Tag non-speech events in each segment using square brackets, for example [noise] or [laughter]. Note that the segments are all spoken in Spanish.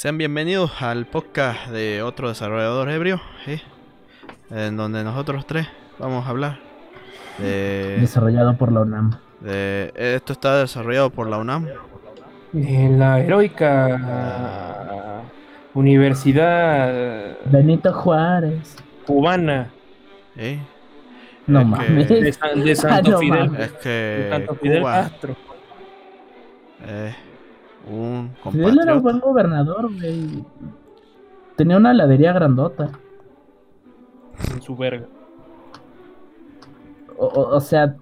Sean bienvenidos al podcast de otro desarrollador ebrio, en donde nosotros tres vamos a hablar de, Desarrollado por la UNAM. de- Esto está desarrollado por la UNAM. En la heroica Universidad Benito Juárez. Cubana ¿sí? No Es que- mames. de, San- de Santo [laughs] no Fidel, mames. Es de Santo Fidel Cuba Castro. es un Fidel era un buen compatriota. gobernador, güey. Tenía una heladería grandota. En su verga. O, o- o sea,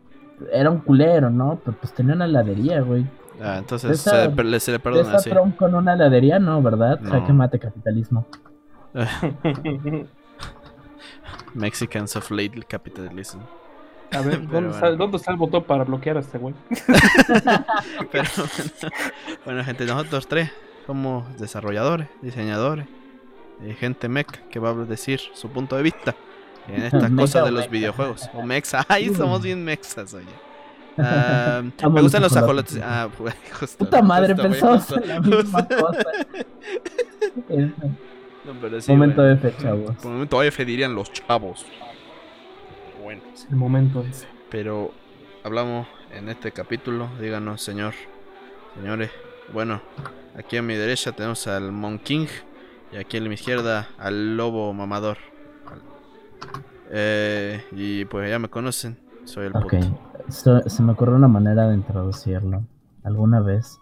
era un culero, ¿no? Pero pues tenía una heladería, güey. Ah, entonces Esa- se, le- se le perdona esa. Trump con una heladería, no, ¿verdad? No. Jaque mate capitalismo. [laughs] [laughs] Mexicans of late capitalism. A ver, ¿dónde, está, bueno. ¿dónde está el botón para bloquear a este güey? [laughs] [laughs] Pero bueno, bueno, gente, nosotros tres somos desarrolladores, diseñadores, eh, gente meca que va a decir su punto de vista en esta [laughs] cosa de los videojuegos. O mexa, ay, somos bien mexas, oye. Ah, me gustan los ajolotes. Ah, justo, Puta madre, justo, pensamos justo, en la misma cosa. No, pero sí, Momento güey. F, chavos. Por momento F dirían los chavos. Es el momento ese. Pero hablamos en este capítulo, díganos, señor, señores. Bueno, aquí a mi derecha tenemos al Mon King y aquí a mi izquierda al lobo mamador. Eh, y pues ya me conocen, soy el Ok. puto. So- se me ocurre una manera de introducirlo. Alguna vez.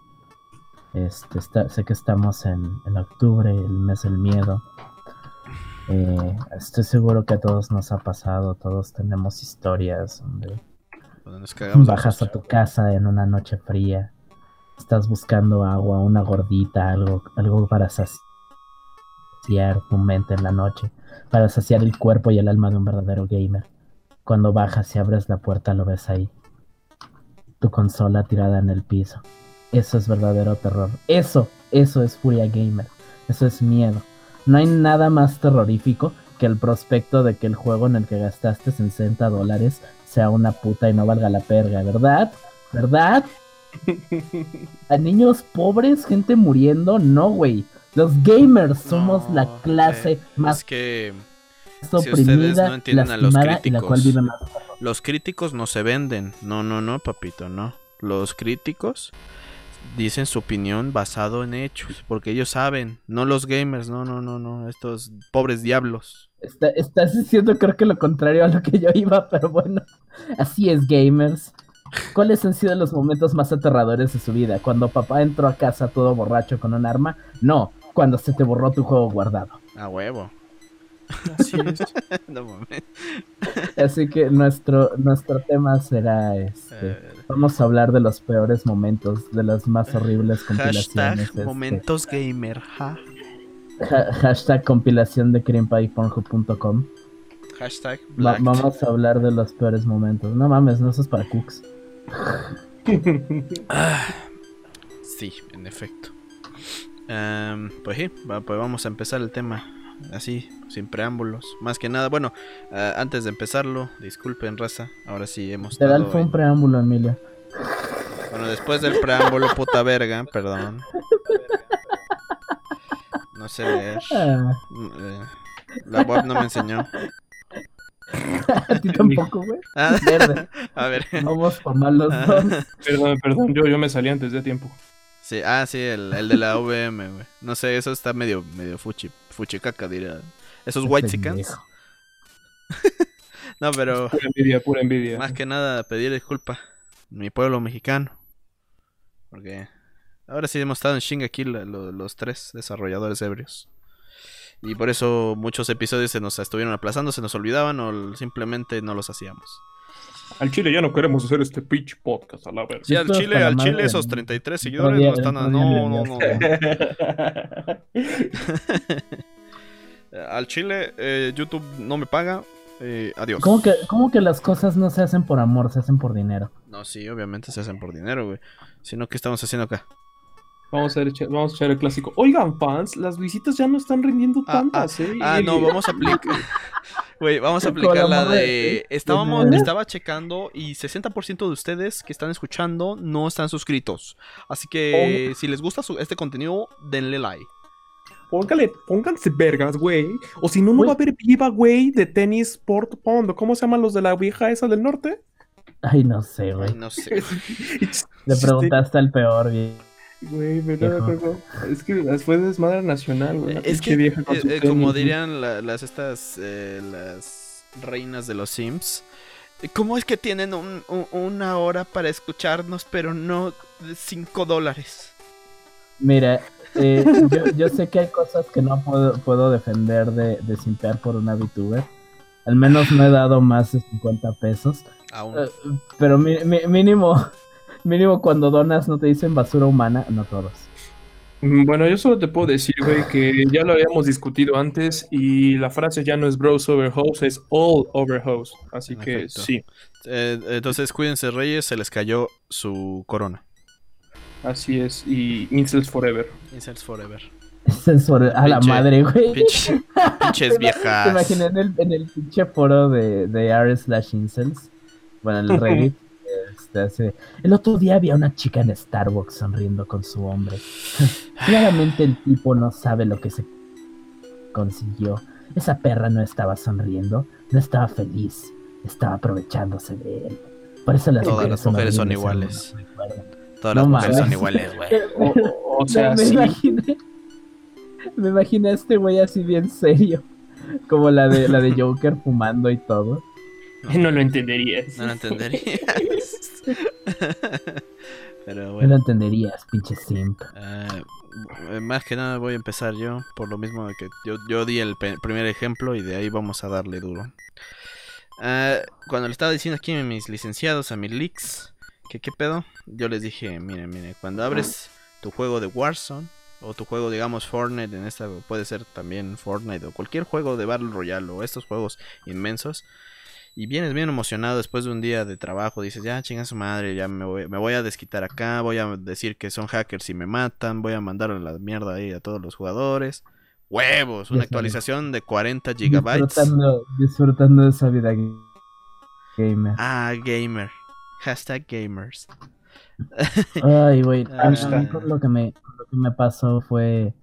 Este, está- sé que estamos en, en octubre, el mes del miedo. Eh, estoy seguro que a todos nos ha pasado, todos tenemos historias donde nos bajas a tu casa en una noche fría, estás buscando agua, una gordita, algo, algo para saciar tu mente en la noche, para saciar el cuerpo y el alma de un verdadero gamer. Cuando bajas y abres la puerta lo ves ahí. Tu consola tirada en el piso. Eso es verdadero terror. Eso, eso es furia gamer. Eso es miedo. No hay nada más terrorífico que el prospecto de que el juego en el que gastaste 60 dólares sea una puta y no valga la perga, ¿verdad? ¿Verdad? [laughs] A niños pobres, gente muriendo, no, güey. Los gamers somos la No, clase eh, más Es que ustedes oprimida, no entienden a los críticos. vive más. los críticos no se venden. No, no, no, papito, no. Los críticos dicen su opinión basado en hechos, porque ellos saben, no los gamers, no, no, no, no, estos pobres diablos. Está- estás diciendo creo que lo contrario a lo que yo iba, [laughs] pero bueno, así es, gamers. ¿Cuáles han sido los momentos más aterradores de su vida? ¿Cuando papá entró a casa todo borracho con un arma? No, cuando se te borró tu juego guardado. A huevo. Así es. [laughs] no. Así que nuestro, nuestro tema será este. Eh, Vamos a hablar de los peores momentos, de las más horribles compilaciones. hashtag este, momentos gamer. ja. ha- hashtag compilación de creampiepornhub.com. Hashtag Va- vamos a hablar de los peores momentos. No mames, no eso es para cooks. [laughs] Ah, sí, en efecto. Em, pues sí, va- pues vamos a empezar el tema así, sin preámbulos. Más que nada, bueno, ah, antes de empezarlo, disculpen, raza. Ahora sí hemos estado fue un preámbulo, Emilio. Bueno, después del preámbulo, puta verga, perdón. No sé leer. Ah, eh, La web no me enseñó. [laughs] a ti tampoco, güey. [laughs] Ah, Verde. a ver. Vamos por mal los dos. Perdón, perdón, yo, yo me salí antes de tiempo. Sí, ah, sí, el, el de la VM, güey. No sé, eso está medio, medio fuchi, fuchicaca, diría. Esos white Pendejo. [laughs] No, pero Pura envidia, pura envidia. más que nada pedir disculpa. Mi pueblo mexicano. Porque ahora sí hemos estado en Shinga aquí la- lo- los tres desarrolladores ebrios. Y por eso muchos episodios se nos estuvieron aplazando, se nos olvidaban o simplemente no los hacíamos. Al Chile ya no queremos hacer este pitch podcast a la verga. Sí, al Chile, al Chile madre, esos ¿no? 33 Otro seguidores no están... otro No, no, no, no. [laughs] [laughs] Al Chile, eh, YouTube no me paga. eh, adiós. ¿Cómo que, ¿Cómo que las cosas no se hacen por amor, se hacen por dinero? No, sí, obviamente se hacen por dinero, güey. Si no, ¿qué estamos haciendo acá? Vamos a, echar, vamos a echar el clásico. Oigan, fans, las visitas ya no están rindiendo Ah, tantas, ¿eh? Ah, no, [laughs] vamos a aplicar. [laughs] Güey, vamos a aplicar la de-. Estábamos, estaba checando y 60% de ustedes que están escuchando no están suscritos. Así que si les gusta su- este contenido, denle like. Póngale, pónganse vergas, güey. O si no, no va a haber viva, güey, de tenis Port Pond. ¿o ¿Cómo se llaman los de la vieja esa del norte? Ay, no sé, Ay, güey. no sé. [laughs] Le preguntaste al peor, güey. Güey. Pero Es que fue desmadre nacional, güey. Es que, vieja con eh, su eh, tenis, como dirían la- las estas, eh, las reinas de los Sims, ¿cómo es que tienen un- un- una hora para escucharnos, pero no de 5 dólares? Mira, eh, yo, yo sé que hay cosas que no puedo, puedo defender de, de simpear por una VTuber. Al menos no he dado más de 50 pesos. Aún. Eh, pero mi- mi- mínimo, [laughs] mínimo cuando donas no te dicen basura humana, no todos. Mm, Bueno, yo solo te puedo decir, güey, que ya lo habíamos discutido antes y la frase ya no es bros over hoes, es all over hoes. Así En que efecto. sí, Eh, entonces, cuídense, Reyes, se les cayó su corona. así es. Y incels forever. Inserts Forever. A la madre, güey. Pinche- pinches Te viejas. imaginé en el, en el pinche foro de, de r slash incels. Bueno, en el [laughs] Reddit. este, hace- El otro día había una chica en Starbucks sonriendo con su hombre. [laughs] Claramente el tipo no sabe lo que se consiguió. Esa perra no estaba sonriendo, no estaba feliz, estaba aprovechándose de él. Por eso las Todas mujeres, las mujeres son iguales. Todas No las mujeres son iguales, güey. [laughs] O, o- sea, me, me sí. imaginé, me imaginé a este güey así bien serio, como la de la de Joker fumando y todo. No lo entenderías. No lo entenderías. [laughs] Pero No bueno. lo entenderías, pinche simp. Eh, más que nada voy a empezar yo, por lo mismo de que yo, yo di el primer ejemplo y de ahí vamos a darle duro. Ah, cuando le estaba diciendo aquí a mis licenciados, a mis leaks, que qué pedo, yo les dije, miren, miren, cuando abres tu juego de Warzone o tu juego, digamos, Fortnite, en esta puede ser también Fortnite o cualquier juego de Battle Royale o estos juegos inmensos. Y vienes bien emocionado después de un día de trabajo, dices, ya chinga su madre, ya me voy, me voy a desquitar acá, voy a decir que son hackers y me matan, voy a mandar a la mierda ahí a todos los jugadores. Huevos, una actualización de 40 gigabytes. Disfrutando, disfrutando de esa vida ga- gamer. Ah, gamer. Hashtag gamers. Ay, güey. [laughs] lo que me lo que me pasó fue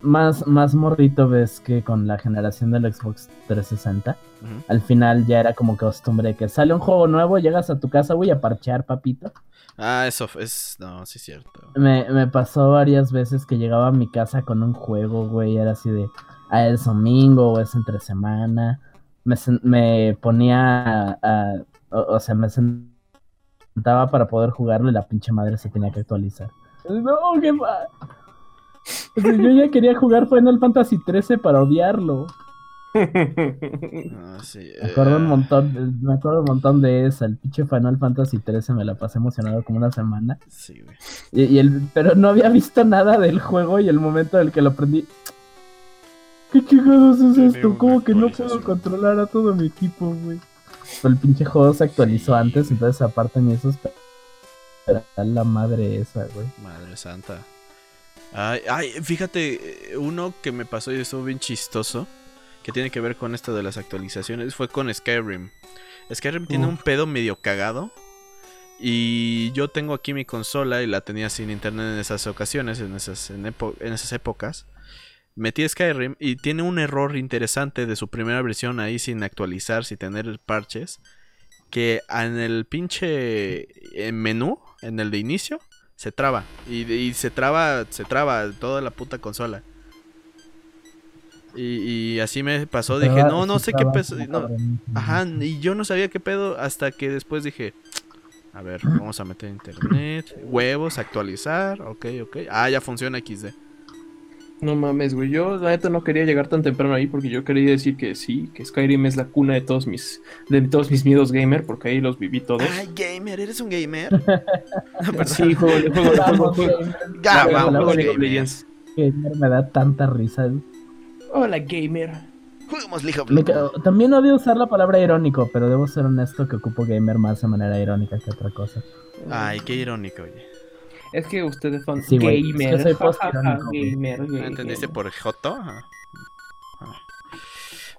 más más morrito ves que con la generación del Xbox 360. Ujú. Al final ya era como costumbre que sale un juego nuevo, llegas a tu casa, voy a parchear, papito. Ah, eso es. No, sí es cierto. Me, me pasó varias veces que llegaba a mi casa con un juego, güey, era así de, ah, es domingo o es entre semana. Me, me ponía a, a- o, o sea, me sentaba para poder jugarlo y la pinche madre se tenía que actualizar. No, qué. O sea, yo ya quería jugar Final Fantasy 13 para odiarlo. [laughs] Ah, sí. Me acuerdo un eh, montón, me acuerdo un montón de esa. El pinche Final Fantasy 13 me la pasé emocionado como una semana. Sí, güey. Y, y el, pero no había visto nada del juego y el momento en el que lo prendí. ¿Qué chingados es esto? ¿Cómo que no puedo controlar a todo mi equipo, güey? Pero el pinche juego se actualizó antes, entonces aparte ni esos. La madre esa, güey. Madre santa. Ay, ay, fíjate, eh, uno que me pasó y estuvo bien chistoso, que tiene que ver con esto de las actualizaciones, fue con Skyrim. Skyrim tiene un pedo medio cagado. Y yo tengo aquí mi consola y la tenía sin internet en esas ocasiones, en esas, en en esas épocas. Metí Skyrim y tiene un error interesante de su primera versión ahí sin actualizar, sin tener parches. Que en el pinche eh, menú, en el de inicio, se traba. Y, y se traba, se traba toda la puta consola. Y, y así me pasó, dije, no, no sé qué pedo. no. Ajá, y yo no sabía qué pedo hasta que después dije, a ver, vamos a meter internet, huevos, actualizar, ok, ok. Ah, ya funciona XD. No mames, güey. Yo la neta no quería llegar tan temprano ahí porque yo quería decir que sí, que Skyrim es la cuna de todos mis, de todos mis miedos gamer, porque ahí los viví todos. Ay, gamer, ¿eres un gamer? [laughs] No. Sí, juego, juego, juego, Vamos, juego, gamer, Ya, juego, vamos, juego League of gamer. Legends. gamer, me da tanta risa. güey. Hola, gamer. Juguemos League of Legends. También odio usar la palabra irónico, pero debo ser honesto que ocupo gamer más de manera irónica que otra cosa. Ay, qué irónico, oye. Es que ustedes son Sí, güey, es que gamer. soy [laughs] gamer, ¿No gamer. entendiste por Joto? Ajá. Ah.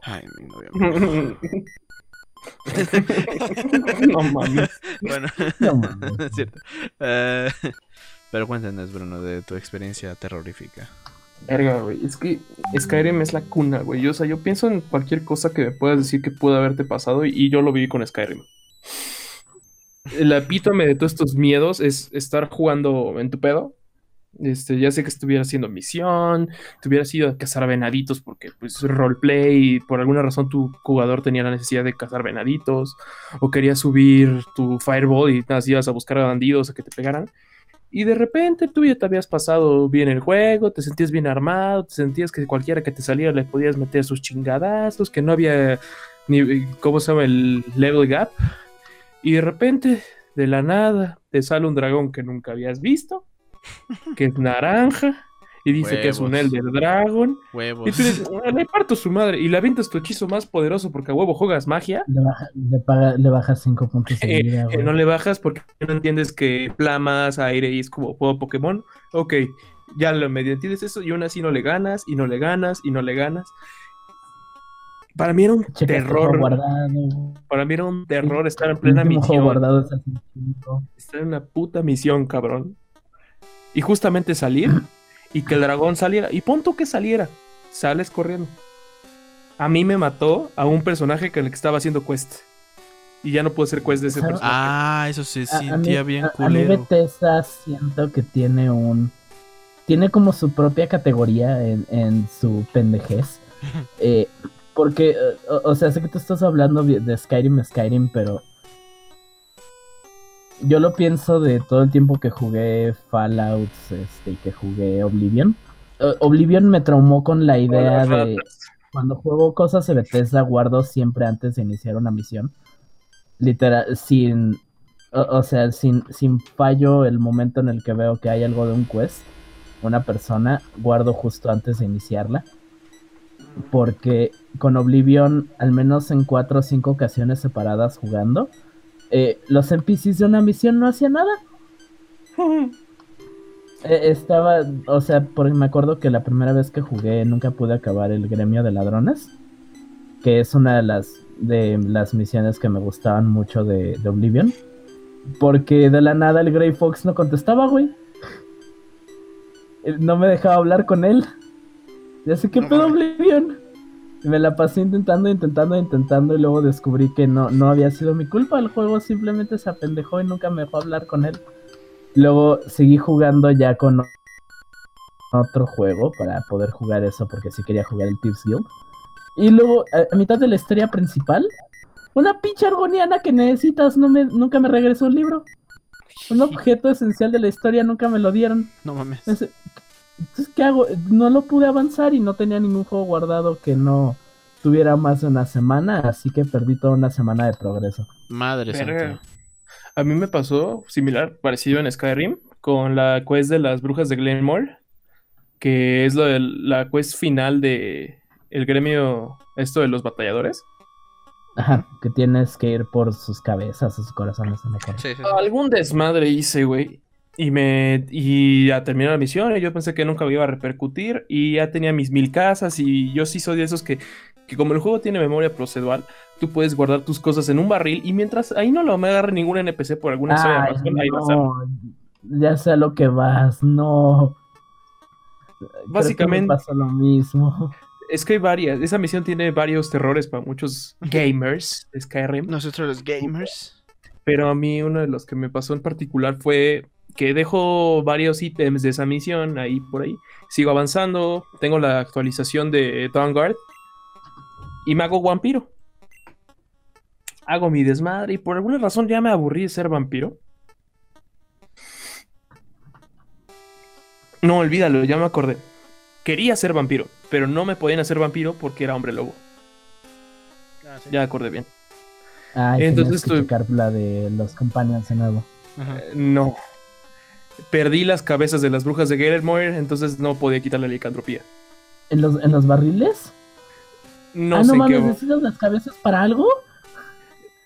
Ay, mi novia. [laughs] [laughs] no mames. Bueno, No mames. es cierto. Eh, pero cuéntanos, Bruno, de tu experiencia terrorífica. Verga, güey. Es que Skyrim es la cuna, güey. Yo, o sea, yo pienso en cualquier cosa que me puedas decir que pudo haberte pasado y, y yo lo viví con Skyrim. El epítome de todos estos miedos es estar jugando en tu pedo. Este, ya sé que estuviera haciendo misión, te hubieras ido a cazar venaditos porque pues roleplay y por alguna razón tu jugador tenía la necesidad de cazar venaditos o querías subir tu fireball y nada, ibas a buscar a bandidos a que te pegaran. Y de repente tú ya te habías pasado bien el juego, te sentías bien armado, te sentías que cualquiera que te saliera le podías meter sus chingadazos, que no había ni, ¿cómo se llama? El level gap. Y de repente, de la nada, te sale un dragón que nunca habías visto, [laughs] que es naranja, y dice que es un. Elder Dragon. Huevos. Y tú dices, "Ah, le parto su madre, y le avientas tu hechizo más poderoso porque a huevo juegas magia. Le, baja- le, paga- le bajas 5 puntos de Eh, vida, eh, güey. no le bajas porque no entiendes que flamas, aire y es como juego Pokémon. Ok, ya lo medio entiendes eso y aún así no le ganas y no le ganas y no le ganas. Para mí era un Checa terror. guardado. Para mí era un terror estar en plena misión. guardado. Estar en una puta misión, cabrón. Y justamente salir y que el dragón saliera. Y punto que saliera. Sales corriendo. A mí me mató a un personaje con el que estaba haciendo quest. Y ya no puedo hacer quest de ese ¿Sabes? personaje. Ah, eso se A- a mí- sentía bien a- A mí culero. Bethesda siento que tiene un... Tiene como su propia categoría en, en su pendejez. [laughs] Eh, porque, eh, o, o sea, sé que tú estás hablando de Skyrim, Skyrim, pero... Yo lo pienso de todo el tiempo que jugué Fallout este, y que jugué Oblivion. Eh, Oblivion me traumó con la idea Hola, de... Cuando juego cosas de Bethesda, guardo siempre antes de iniciar una misión. Literal, sin. O, o sea, sin, sin fallo, el momento en el que veo que hay algo de un quest, una persona, guardo justo antes de iniciarla. Porque con Oblivion, al menos en cuatro o cinco ocasiones separadas jugando, eh, los NPCs de una misión no hacían nada. [laughs] Eh, Estaba, o sea, porque me acuerdo que la primera vez que jugué nunca pude acabar el gremio de ladrones, que es una de las de las misiones que me gustaban mucho de, de Oblivion, porque de la nada el Grey Fox no contestaba, güey. Eh, No me dejaba hablar con él. Ya sé qué No pedo. Oblivion. Y me la pasé intentando, intentando, intentando y luego descubrí que no, no había sido mi culpa. El juego simplemente se apendejó y nunca me dejó hablar con él. Luego seguí jugando ya con otro juego para poder jugar eso porque sí quería jugar el Tips Guild. Y luego, a, mitad de la historia principal, una pinche argoniana que necesitas no me, nunca me regresó el libro. Un [laughs] objeto esencial de la historia nunca me lo dieron. No mames. Entonces, ¿qué hago? No lo pude avanzar y no tenía ningún juego guardado que no tuviera más de una semana, así que perdí toda una semana de progreso. Madre santa. A mí me pasó similar, parecido en Skyrim, con la quest de las brujas de Glenmore, que es lo de la quest final de el gremio, esto de los batalladores. Ajá, que tienes que ir por sus cabezas sus corazones, no me acuerdo. Sí, sí, sí. Algún desmadre hice, güey. Y me y ya terminó la misión y yo pensé que nunca me iba a repercutir y ya tenía mis mil casas y yo sí soy de esos que, que como el juego tiene memoria procedural, tú puedes guardar tus cosas en un barril y mientras ahí no lo me agarre ningún NPC por alguna Ay, razón, ahí va a no, ya sé a lo que vas, no. Básicamente- pasó lo mismo. Es que hay varias. Esa misión tiene varios terrores para muchos gamers de Skyrim. Nosotros los gamers. Pero a mí uno de los que me pasó en particular fue que dejo varios ítems de esa misión ahí por ahí. Sigo avanzando. Tengo la actualización de Dawnguard. Y me hago vampiro. Hago mi desmadre. Y por alguna razón ya me aburrí de ser vampiro. No, olvídalo, ya me acordé. Quería ser vampiro, pero no me podían hacer vampiro porque era hombre lobo. Ya me acordé bien. Ay, Entonces que tú- checar la de los companions de nuevo. Ajá. Eh, No. Perdí las cabezas de las brujas de Galermoor, entonces no podía quitarle la licantropía. ¿En los, en los barriles? No ah, sé no qué. mames, ¿necesitas las cabezas para algo?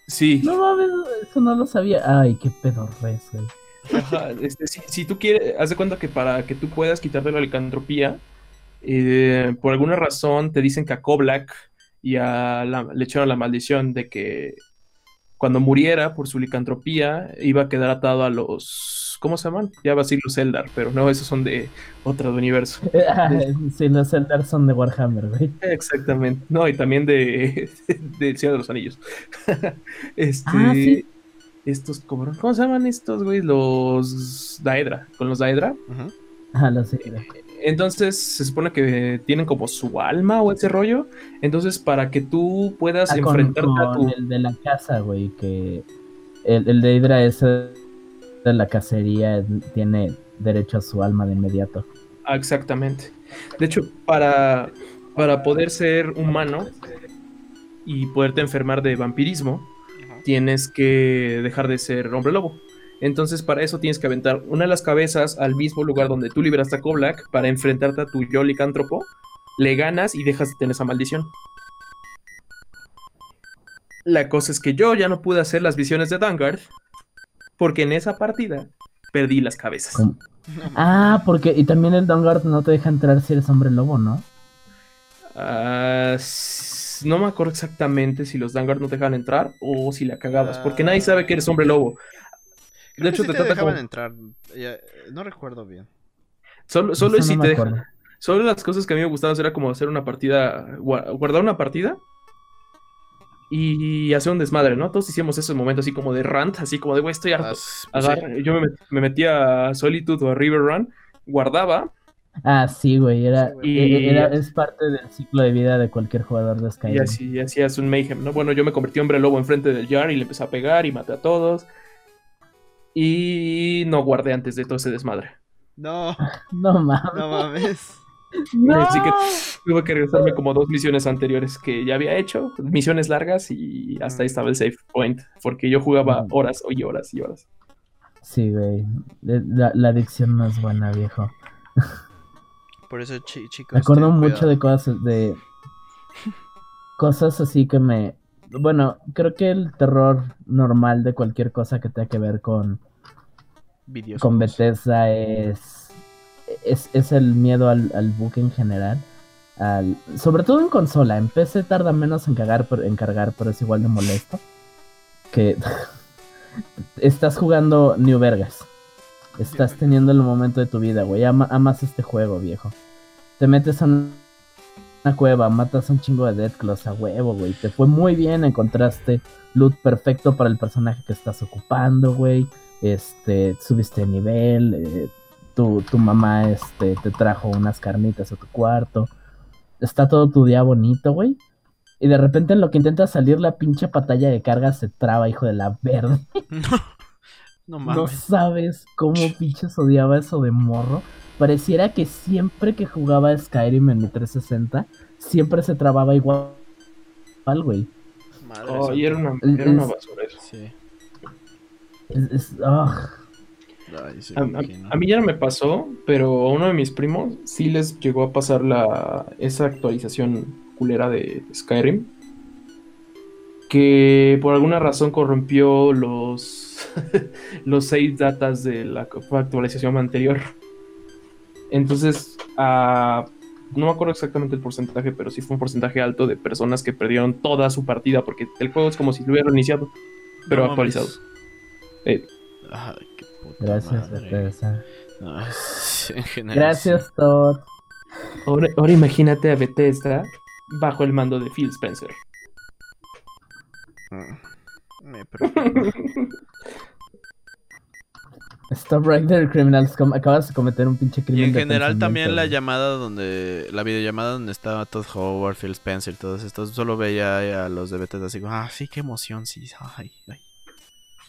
Sí. No mames, eso no lo sabía. Ay, qué pedo güey. Ajá, este, si, si tú quieres, haz de cuenta que para que tú puedas quitarte la licantropía, eh, por alguna razón te dicen que a Koblak y a la, le echaron la maldición de que cuando muriera por su licantropía iba a quedar atado a los los, ¿cómo se llaman? Ya va a decir los Eldar, pero no, esos son de otro universo. [laughs] sí, los Eldar son de Warhammer, güey. Exactamente. No, y también de, [laughs] de, Ciudad de los Anillos. [laughs] este, Ah, sí. estos, ¿cómo, ¿cómo se llaman estos, güey? Los Daedra. Con los Daedra. Ujú. Ah, lo sé. Entonces se supone que tienen como su alma o ese rollo. Entonces, para que tú puedas Ah, con, enfrentarte a con tu. el de la casa, güey, que el, el de Hydra ese de la cacería tiene derecho a su alma de inmediato. Ah, exactamente. De hecho, para, para poder ser humano y poderte enfermar de vampirismo, tienes que dejar de ser hombre lobo. Entonces, para eso tienes que aventar una de las cabezas al mismo lugar donde tú liberaste a Koblak para enfrentarte a tu yo licántropo. Le ganas y dejas de tener esa maldición. La cosa es que yo ya no pude hacer las visiones de Vanguard porque en esa partida perdí las cabezas. ¿Cómo? Ah, porque y también el Dawnguard no te deja entrar si eres hombre lobo, ¿no? Ah, s- no me acuerdo exactamente si los Vanguard no te dejan entrar o si la cagabas, porque nadie sabe que eres hombre lobo. Creo De que hecho, sí te te trata dejaban como- entrar. ya, no recuerdo bien. Solo, solo Eso si no te dejan. Solo las cosas que a mí me gustaban era como hacer una partida, gua- guardar una partida y hacer un desmadre, ¿no? Todos hicimos ese momento así como de rant, así como de, güey, estoy harto. Ah, pues Agarra- Yo me, met- me metía a Solitude o a River Run, guardaba Ah, sí, güey, era, Sí, güey. Y- era- es parte del ciclo de vida de cualquier jugador de y Skyrim. así y hacías un mayhem, ¿no? Bueno, yo me convertí en hombre lobo enfrente del Jar y le empecé a pegar y maté a todos. Y no guardé antes de todo ese desmadre. No, [laughs] No mames. no mames. No. [laughs] Así que tuve que regresarme como dos misiones anteriores que ya había hecho, misiones largas y hasta ahí estaba el save point, porque yo jugaba Mm. horas y horas y horas. Sí, güey. La, la adicción no es buena, viejo. Por eso, chi- chicos. Me acuerdo mucho cuidado. de cosas de cosas así que me bueno, creo que el terror normal de cualquier cosa que tenga que ver con Videos. con Bethesda es es, es el miedo al, al bug en general. Al, sobre todo en consola. En PC tarda menos en, cagar, pero- en cargar, pero es igual de molesto. Que [laughs] estás jugando New Vegas. Estás teniendo el momento de tu vida, güey. Ama- amas este juego, viejo. Te metes a un- una cueva, matas a un chingo de Deathclaws a huevo, güey. Te fue muy bien, encontraste loot perfecto para el personaje que estás ocupando, güey. Este, subiste de nivel, eh, tu, tu mamá este, te trajo unas carnitas a tu cuarto. Está todo tu día bonito, güey. Y de repente en lo que intenta salir la pinche pantalla de carga se traba, hijo de la verde. [laughs] No No mames. sabes cómo pinches odiaba eso de morro. Pareciera que siempre que jugaba Skyrim en mi 360, siempre se trababa igual, igual, güey. Madre Oh, y era una, Es- era una basura eso. Sí. Es, es- ah. Ay, sí, A, mí ya no me pasó, pero a uno de mis primos sí les llegó a pasar la, esa actualización culera de Skyrim. Que por alguna razón corrompió los, [laughs] los save datas de la actualización anterior. Entonces, no me acuerdo exactamente el porcentaje, pero sí fue un porcentaje alto de personas que perdieron toda su partida porque el juego es como si lo hubiera iniciado, pero No actualizado. Eh, Ay, Gracias. Bethesda. Ay, sí, en general, Gracias, Todd. Ahora, ahora imagínate a Bethesda bajo el mando de Phil Spencer. Mm. Me preocupa. [laughs] Stop right there, criminals. Acabas de cometer un pinche Y crimen en de general también la llamada donde, la videollamada donde estaba Todd Howard, Phil Spencer, todos estos, solo veía a los de Bethesda así como, ah, sí, qué emoción, sí, ay, ay.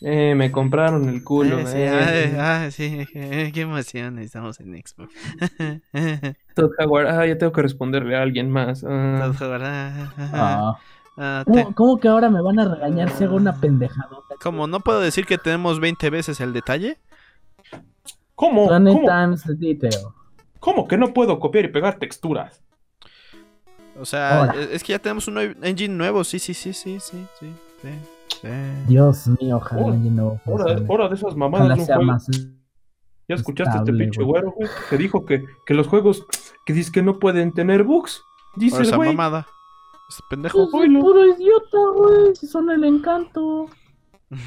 Eh, me compraron el culo. Eh, sí, eh. ay, ay, sí, [laughs] qué emoción, estamos en Xbox. [laughs] Todd Howard, ah, ya tengo que responderle a alguien más. ah. Todd Howard, ah, ah, Ah. ah, ¿Cómo, te- cómo que ahora me van a regañar si hago una pendejadota? como no puedo decir que tenemos 20 veces el detalle, ¿Cómo? 20 ¿Cómo? times the detail. ¿Cómo que no puedo copiar y pegar texturas? o sea, Ahora. es que ya tenemos un engine nuevo, sí, sí, sí, sí, sí, sí, sí, sí. Dios mío, ojalá no Hora, de esas mamadas juego. más. ¿Ya escuchaste a este estable, pinche güey. güero, güey? Que dijo que, que los juegos que dice que no pueden tener bugs. Dice esa güey. mamada. Ese pendejo. Pues, puro idiota, güey. Si son el encanto.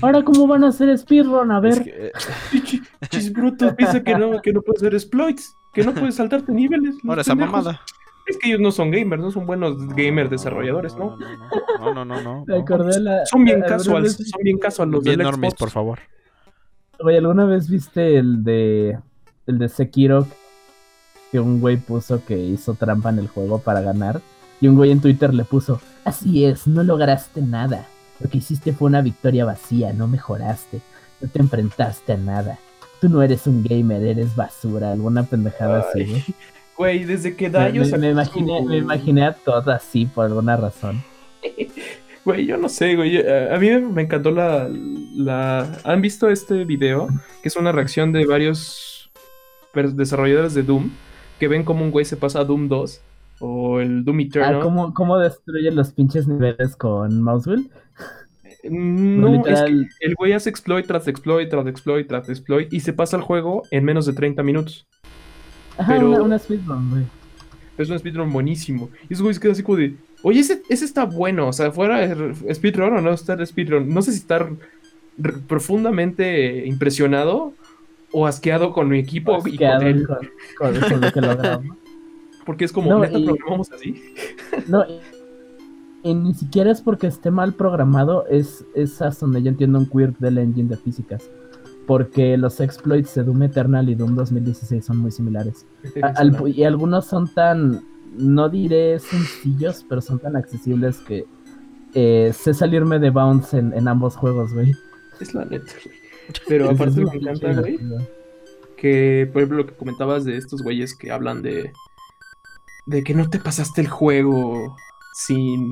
Ahora, ¿cómo van a hacer speedrun? A ver. Es que, eh, [laughs] Pinche, brutos piensan que no, que no puedes hacer exploits, que no puedes saltarte niveles. Ahora esa pendejos. mamada. Es que ellos no son gamers, no son buenos gamers desarrolladores, ¿no? No, no, no, no. Son bien ¿alguna casuals, vez- son bien casual los Bien Xbox. por favor. Güey, ¿alguna vez viste el de el de Sekiro que un güey puso que hizo trampa en el juego para ganar? Y un güey en Twitter le puso, así es, no lograste nada. Lo que hiciste fue una victoria vacía, no mejoraste, no te enfrentaste a nada. Tú no eres un gamer, eres basura, alguna pendejada así, Ay, güey. Desde que Me, Dayo me- sacó me imaginé, me imaginé a todo así por alguna razón. [laughs] Güey, yo no sé, güey. A a mí me encantó la, la... ¿Han visto este video? Que es una reacción de varios desarrolladores de Doom que ven como un güey se pasa a Doom 2 o el Doom Ah, Eternal. ¿cómo, ¿Cómo destruye los pinches niveles con Mousewheel? No, es que Literal, el güey hace exploit tras exploit tras exploit tras exploit y se pasa el juego en menos de 30 minutos. Ajá, pero- una, una speedrun, güey. Es un speedrun buenísimo. Y esos güeyes quedan así como de, oye, ese, ese está bueno. O sea, fuera speedrun o no estar speedrun. No sé si estar profundamente impresionado o asqueado con mi equipo y con él. con, con- con lo que logramos. [laughs] Porque es como, No, y- programamos así. No, y, y ni siquiera es porque esté mal programado, es, es hasta donde yo entiendo un quirk del engine de físicas. Porque los exploits de Doom Eternal y Doom 2016 son muy similares. Al y algunos son tan, no diré sencillos, pero son tan accesibles que eh, sé salirme de bounds en, en ambos juegos, güey. Es la neta, güey. Pero aparte me encanta, güey, que, por ejemplo, lo que comentabas de estos güeyes que hablan de. de que no te pasaste el juego sin.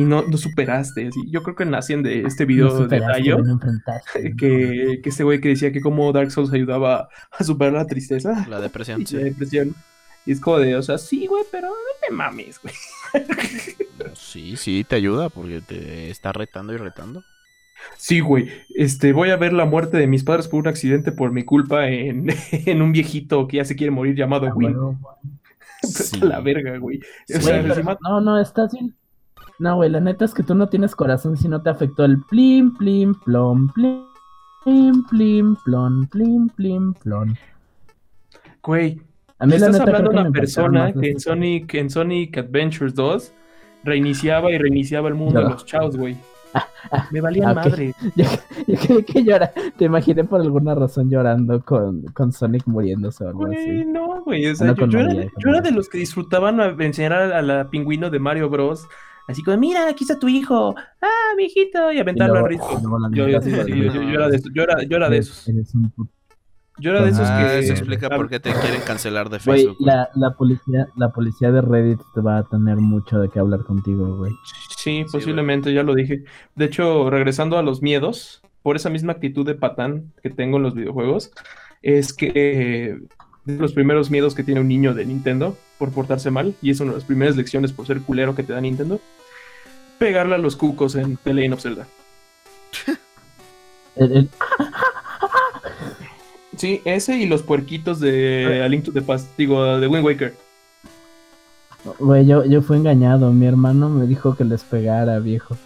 Y no, no superaste. así. Yo creo que nacen de este video No de Dayo. no. [laughs] Que, que este güey que decía que como Dark Souls ayudaba a superar la tristeza La [laughs] depresión, y sí. la depresión. Y es como de, o sea, sí, güey, pero no te mames, güey. Sí, sí, te ayuda porque te está retando y retando. Sí, güey. Este, voy a ver la muerte de mis padres por un accidente por mi culpa en, [laughs] en un viejito que ya se quiere morir llamado Ah, Win. huevo, Sí. la verga, güey. O Sí, sea, Güey, pero- encima- no, no, estás bien. No, güey, la neta es que tú no tienes corazón si no te afectó el plim, plim, plom, plim, plim, plim, plon, plim, plim, plon. güey, A mí la estás neta hablando de una me persona que en Sonic, en Sonic Adventures 2 reiniciaba y reiniciaba el mundo de No. los chavos, güey. Me valían Ah, ok. madre. [laughs] Yo, yo creí que llora, te imaginé por alguna razón llorando con, con Sonic muriéndose o algo Güey, así. no, güey. O sea, No yo, era, María, de- con yo era María. de los que disfrutaban enseñar a, a la pingüino de Mario Bros. Así como, mira, aquí está tu hijo. Ah, mi hijito. Y aventarlo al risco. Yo, era de esos, yo era, de esos. Eres un puto- Yo era de esos Ah, que. eso explica por qué te quieren cancelar de Facebook. la policía, la policía de Reddit te va a tener mucho de qué hablar contigo, güey. Sí, posiblemente, ya lo dije. De hecho, regresando a los miedos, por esa misma actitud de patán que tengo en los videojuegos, es que eh, de los primeros miedos que tiene un niño de Nintendo por portarse mal, y es una de las primeras lecciones por ser culero que te da Nintendo, pegarle a los cucos en The Legend of Zelda. Sí, ese y los puerquitos de A Link to the Past, digo, de Wind Waker. Güey, yo, yo fui engañado. Mi hermano me dijo que les pegara, viejo.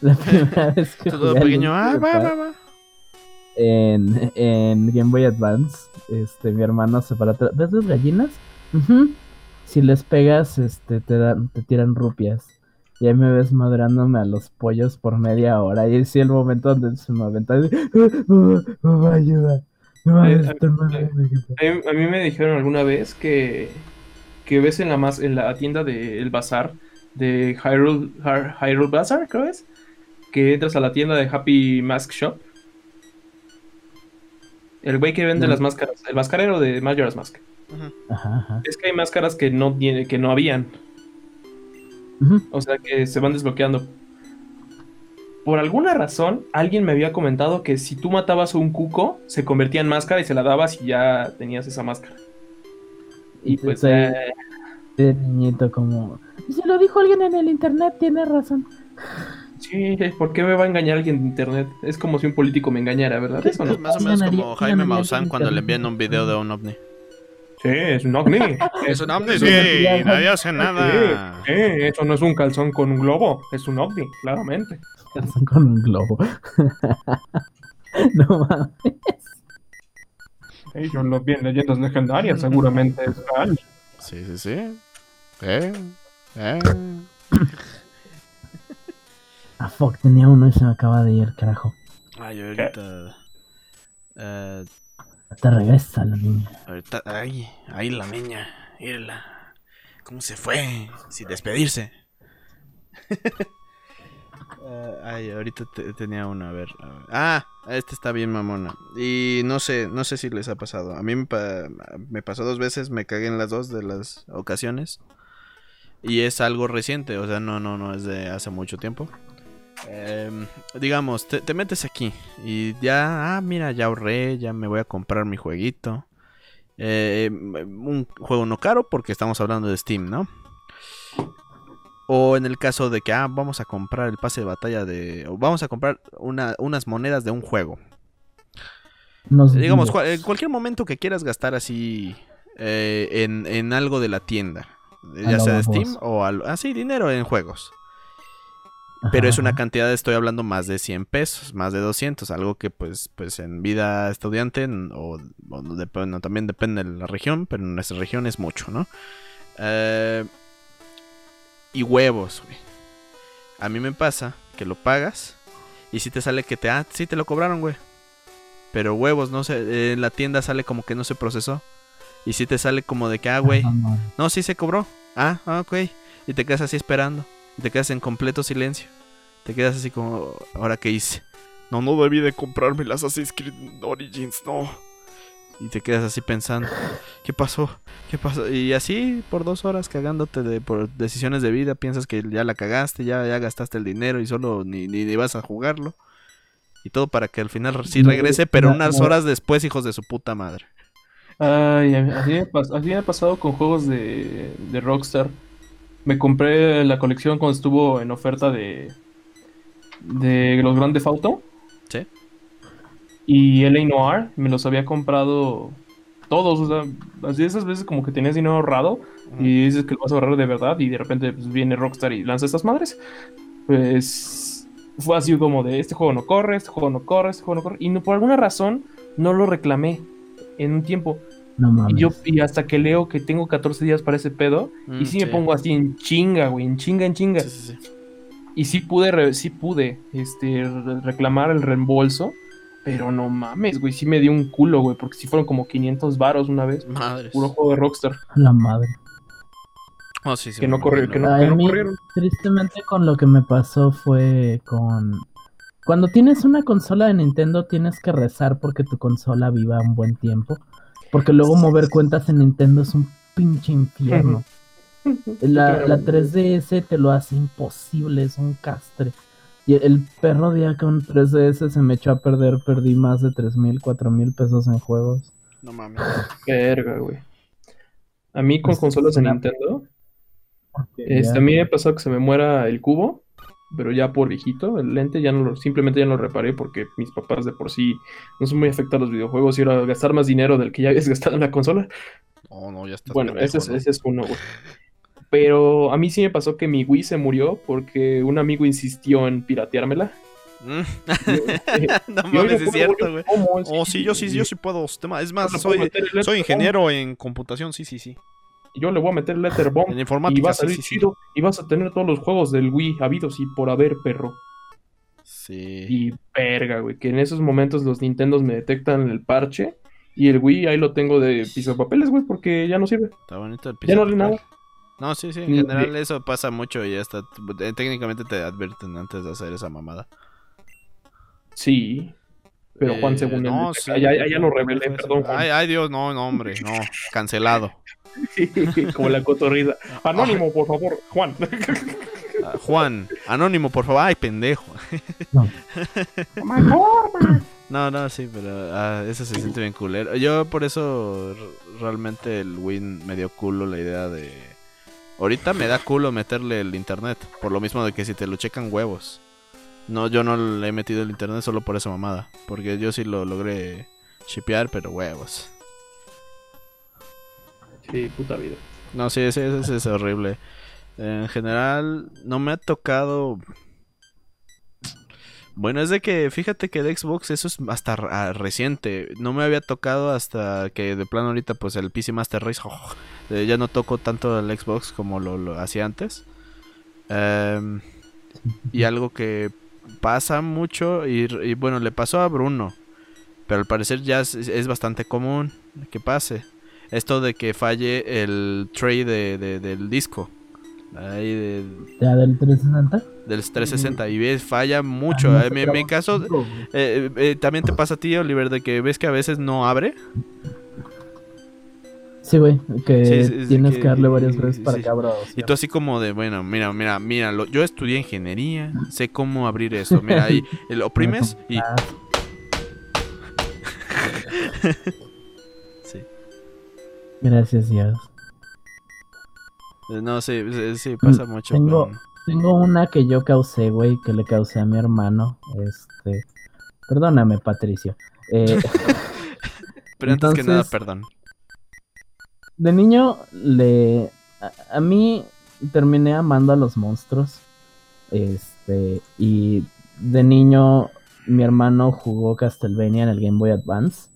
La [laughs] primera vez que Todo pequeño. Ah, va, va, va. En, en Game Boy Advance, este, mi hermano se para atrás. ¿Ves las gallinas? Ujú. Si les pegas, este, te dan, te tiran rupias. Y ahí me ves madrándome a los pollos por media hora. Y sí, el momento donde se me aventa. y- Mamá, ayuda. No. A a mí me dijeron alguna vez que, que ves en la, más, en la tienda del bazar de Hyrule, Hy- Hyrule Bazaar, creo es, que entras a la tienda de Happy Mask Shop. El güey que vende No. las máscaras, el mascarero de Majora's Mask. Ajá, ajá. Es que hay máscaras que no, tiene, que no habían, o sea que se van desbloqueando. Por alguna razón, alguien me había comentado que si tú matabas a un cuco, se convertía en máscara y se la dabas y ya tenías esa máscara. Y pues, eh, de niñito como... Se lo dijo alguien en el internet, tiene razón. Sí, ¿por qué me va a engañar alguien de internet? Es como si un político me engañara, ¿verdad? Eso no. Es más o menos como Jaime Maussan cuando le envían un video de un ovni. Sí, es un ovni. [laughs] Es un ovni, sí, nadie hace nada. Sí, eso no es un calzón con un globo, es un ovni, claramente. Calzón con un globo. [laughs] no mames. Yo lo vi en leyendas legendarias, seguramente es real. Sí, sí, sí. Eh, eh. [laughs] Ah, fuck, tenía uno y se me acaba de ir, carajo. Ay, ahorita. eh, Te regresa la niña. ahorita. Ay, ay, la niña. Mírala. ¿Cómo se fue? Sin despedirse. [laughs] Eh, ay, ahorita te- tenía una, a ver, a ver. Ah, esta está bien mamona. Y no sé, no sé si les ha pasado. A mí me, pa- me pasó dos veces, me cagué en las dos de las ocasiones. Y es algo reciente, o sea, no, no, no es de hace mucho tiempo. Em, digamos, te, te metes aquí y ya, ah, mira, ya ahorré, ya me voy a comprar mi jueguito. Eh, un juego no caro porque estamos hablando de Steam, ¿no? O en el caso de que, ah, vamos a comprar el pase de batalla de... O vamos a comprar una- unas monedas de un juego. Digamos, en cualquier momento que quieras gastar así eh, en, en algo de la tienda. Ya sea de. Steam o algo... Ah, dinero en juegos. Pero es una cantidad, estoy hablando más de 100 pesos, más de 200, algo que pues, pues en vida estudiante o, o no también depende de la región, pero en nuestra región es mucho, ¿no? Eh, y huevos, güey. A mí me pasa que lo pagas y si te sale que te, ah, sí te lo cobraron, güey. Pero huevos, no sé, en la tienda sale como que no se procesó. Y si te sale como de que, ah, güey, no, sí se cobró. Ah, ah, ok. Y te quedas así esperando. Y te quedas en completo silencio. Te quedas así como, ¿ahora qué hice? No, no debí de comprarme las Assassin's Creed Origins, no. Y te quedas así pensando, ¿qué pasó? ¿Qué pasó? Y así por dos horas cagándote de, por decisiones de vida, piensas que ya la cagaste, ya, ya gastaste el dinero y solo ni, ni, ni vas a jugarlo. Y todo para que al final sí regrese, pero unas horas después, hijos de su puta madre. Ay, así me, así me ha pasado con juegos de, de Rockstar. Me compré la colección cuando estuvo en oferta de, de los Grand Theft Auto. Sí. Y LA Noir, me los había comprado todos. O sea, así esas veces como que tenías dinero ahorrado y dices que lo vas a ahorrar de verdad y de repente pues, viene Rockstar y lanza estas madres. Pues fue así como de este juego no corre, este juego no corre, este juego no corre. Y no, por alguna razón no lo reclamé en un tiempo. No mames. Y yo, y hasta que leo que tengo 14 días para ese pedo, Mm, y sí, me pongo así en chinga, güey, en chinga, en chinga. Sí, sí, sí. Y sí pude, re- sí pude, este, re- reclamar el reembolso, pero no mames, güey, sí me dio un culo, güey, porque sí fueron como 500 varos una vez, Madres. puro juego de Rockstar, La madre. Oh, sí, sí, que no corrió, que no, A que no mí, corrieron. tristemente, con lo que me pasó fue con. Cuando tienes una consola de Nintendo, tienes que rezar porque tu consola viva un buen tiempo. Porque luego mover cuentas en Nintendo es un pinche infierno. La, la 3DS te lo hace imposible, es un castre. Y el perro día con 3DS se me echó a perder, perdí más de 3 mil, 4 mil pesos en juegos. No mames. Verga, güey. A mí con Pues, consolas de Nintendo, este, a mí me ha pasado que se me muera el cubo, pero ya por viejito, el lente ya no lo, simplemente ya no lo reparé porque mis papás de por sí no son muy afectados a los videojuegos y ahora gastar más dinero del que ya habías [laughs] gastado en la consola. Oh, no, ya está. Bueno, ese es, ese es uno, güey. Pero a mí sí me pasó que mi Wii se murió porque un amigo insistió en pirateármela. Mm. [laughs] No mames, es cierto, güey. Oh, sí, yo sí, yo sí puedo. Es más, soy, ingeniero en computación, sí, sí, sí. Yo le voy a meter el Letterbomb En y va informática, a sí, salir sí, sí. chido y vas a tener todos los juegos del Wii habidos y por haber, perro. Sí. Y verga, güey, que en esos momentos los Nintendos me detectan el parche y el Wii ahí lo tengo de piso de papeles, güey, porque ya no sirve. Está bonito el Ya no piso lee papel. nada. No, sí, sí, en general eso pasa mucho y ya está. eh, Técnicamente te advierten antes de hacer esa mamada. Sí. Pero Juan, Eh, según él, no, ya, sí, ya, ya, ya no, lo revelé, fue perdón. Juan. Ay, ay, Dios, no, no, hombre, no. Cancelado. [laughs] Como la cotorrida. Anónimo, por favor, Juan. Ah, Juan, anónimo, por favor. Ay, pendejo. No. [laughs] No, no, sí, pero ah, eso se siente bien culero. Yo por eso realmente el Win me dio culo la idea de... Ahorita me da culo meterle el internet, por lo mismo de que si te lo checan huevos. No, yo no le he metido el internet solo por esa mamada, porque yo sí lo logré shipear, pero huevos. Sí, puta vida. No, sí, ese, es horrible. En general, no me ha tocado Bueno, es de que fíjate que de Xbox eso es hasta ah, reciente. No me había tocado hasta que de plano ahorita pues el PC Master Race oh, eh, ya no toco tanto el Xbox como lo, lo hacía antes. Em, y algo que pasa mucho y, y, bueno, le pasó a Bruno. Pero al parecer ya es, es bastante común que pase. Esto de que falle el tray de, de- del disco. Ahí de- ¿Ya del 360? Del 360 y ves, falla mucho. Ah, no, en mi, en mi caso, eh, eh, también te pasa a ti, Oliver, de que ves que a veces no abre. Sí, güey, que Sí, tienes que- que darle varias veces para sí. que abra. Y tú así como de, bueno, mira, mira, mira, lo- yo estudié ingeniería, sé cómo abrir eso. Mira, ahí lo oprimes [laughs] y... Ah, [laughs] Sí. Gracias, Dios. Eh, No, sí, sí, sí, pasa mucho. tengo- con- Tengo una que yo causé, güey, que le causé a mi hermano. Este. Perdóname, Patricio. Eh, [laughs] Pero antes que nada, entonces- perdón. de niño, le. A, a mí terminé amando a los monstruos. Este. Y de niño, mi hermano jugó Castlevania en el Game Boy Advance.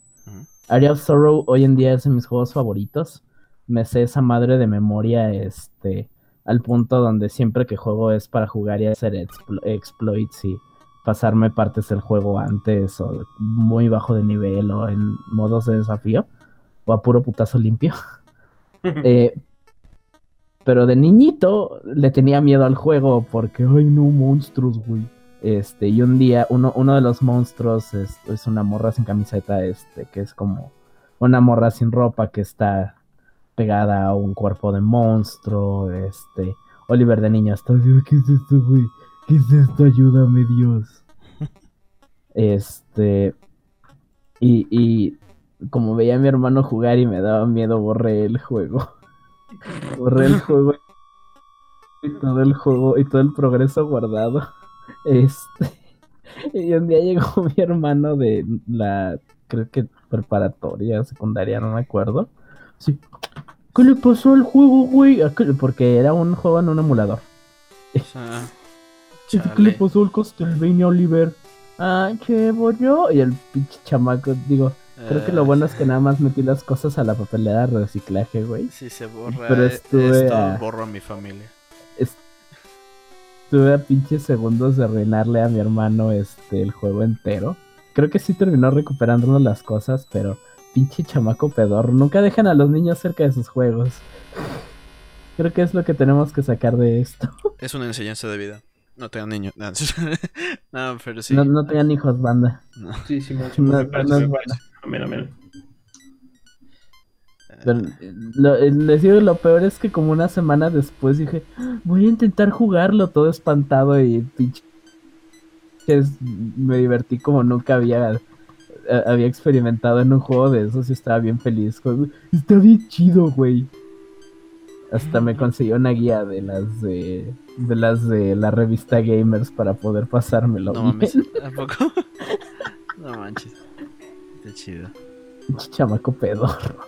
Area of Sorrow hoy en día es de mis juegos favoritos. Me sé esa madre de memoria, este, al punto donde siempre que juego es para jugar y hacer explo- exploits y pasarme partes del juego antes o muy bajo de nivel o en modos de desafío o a puro putazo limpio. [laughs] Eh, pero de niñito le tenía miedo al juego porque, ay no, monstruos, güey. Este, y un día uno, uno de los monstruos es, es una morra sin camiseta, este, que es como una morra sin ropa que está pegada a un cuerpo de monstruo, este, Oliver de niño está ¿qué es esto, güey? ¿Qué es esto? Ayúdame, Dios. [laughs] Este, y, y como veía a mi hermano jugar y me daba miedo, borré el juego. [laughs] borré el juego y todo el juego y todo el progreso guardado. Este, y un día llegó [laughs] mi hermano de la, creo que preparatoria, secundaria, no me acuerdo. Sí. ¿Qué le pasó al juego, güey? ¿A qué le- Porque era un juego en un emulador. Ah, ¿Qué le pasó al Castlevania, Oliver? Ah, che, yo. Y el pinche chamaco, digo, creo que lo Eh, bueno es que nada más metí las cosas a la papelera de reciclaje, güey. Si se borra Pero estuve esto, a- borro a mi familia. Estuve a pinches segundos de arruinarle a mi hermano este el juego entero. Creo que sí terminó recuperándonos las cosas, pero pinche chamaco pedor. Nunca dejan a los niños cerca de sus juegos. Creo que es lo que tenemos que sacar de esto. [laughs] Es una enseñanza de vida. No tengo niños. No, [laughs] no, pero sí. No, no tengan hijos, banda. No. Sí, sí, parece, no me es parece. Amén, amén. Pero, lo- les digo, lo peor es que como una semana después dije, voy a intentar jugarlo todo espantado y pinches me divertí como nunca había había experimentado en un juego de esos y estaba bien feliz. Está bien chido, güey. Hasta me conseguí una guía de las de, de las de la revista Gamers para poder pasármelo. No mames. [laughs] ¿A poco? No manches. Está chido. Pinche chamaco pedorro.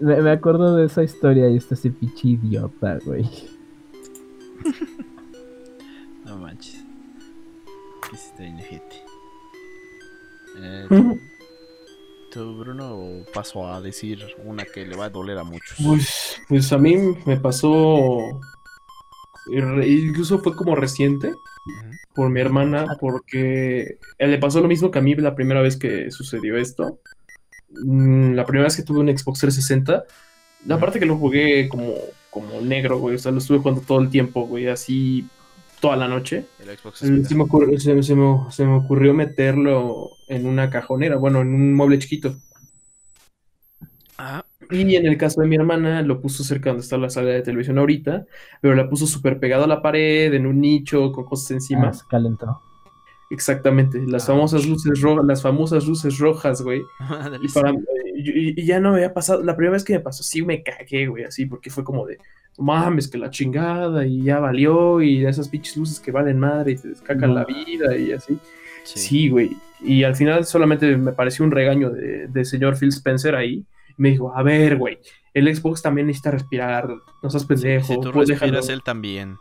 me, me acuerdo de esa historia y este así pinche idiota, güey. [laughs] No manches. ¿Qué hiciste bien? Eh. ¿Tú, Bruno, o paso a decir una que le va a doler a muchos? Pues, pues a mí me pasó. Incluso fue como reciente por mi hermana, porque eh, le pasó lo mismo que a mí la primera vez que sucedió esto. Mm, La primera vez que tuve un Xbox 360, la parte que lo jugué como, como negro, güey, o sea, lo estuve jugando todo el tiempo, güey, así toda la noche. El Xbox es Se me, ocurrió, se, se me, se me ocurrió meterlo en una cajonera, bueno, en un mueble chiquito. Ah, Y en el caso de mi hermana, lo puso cerca donde está la sala de televisión ahorita, pero la puso súper pegado a la pared, en un nicho, con cosas encima. Ah, se calentó. Exactamente, las Ah. famosas luces rojas, las famosas luces rojas, güey. [laughs] Y, para, y, y ya no me había pasado, la primera vez que me pasó, sí me cagué, güey, así, porque fue como de, "No mames, que la chingada, y ya valió, y esas pinches luces que valen madre, y te descacan No. la vida, y así. Sí. Sí, güey. Y al final solamente me pareció un regaño de, de señor Phil Spencer ahí. Me dijo, a ver, güey, el Xbox también necesita respirar, no seas pendejo, Si tú pues respiras, déjalo". él también.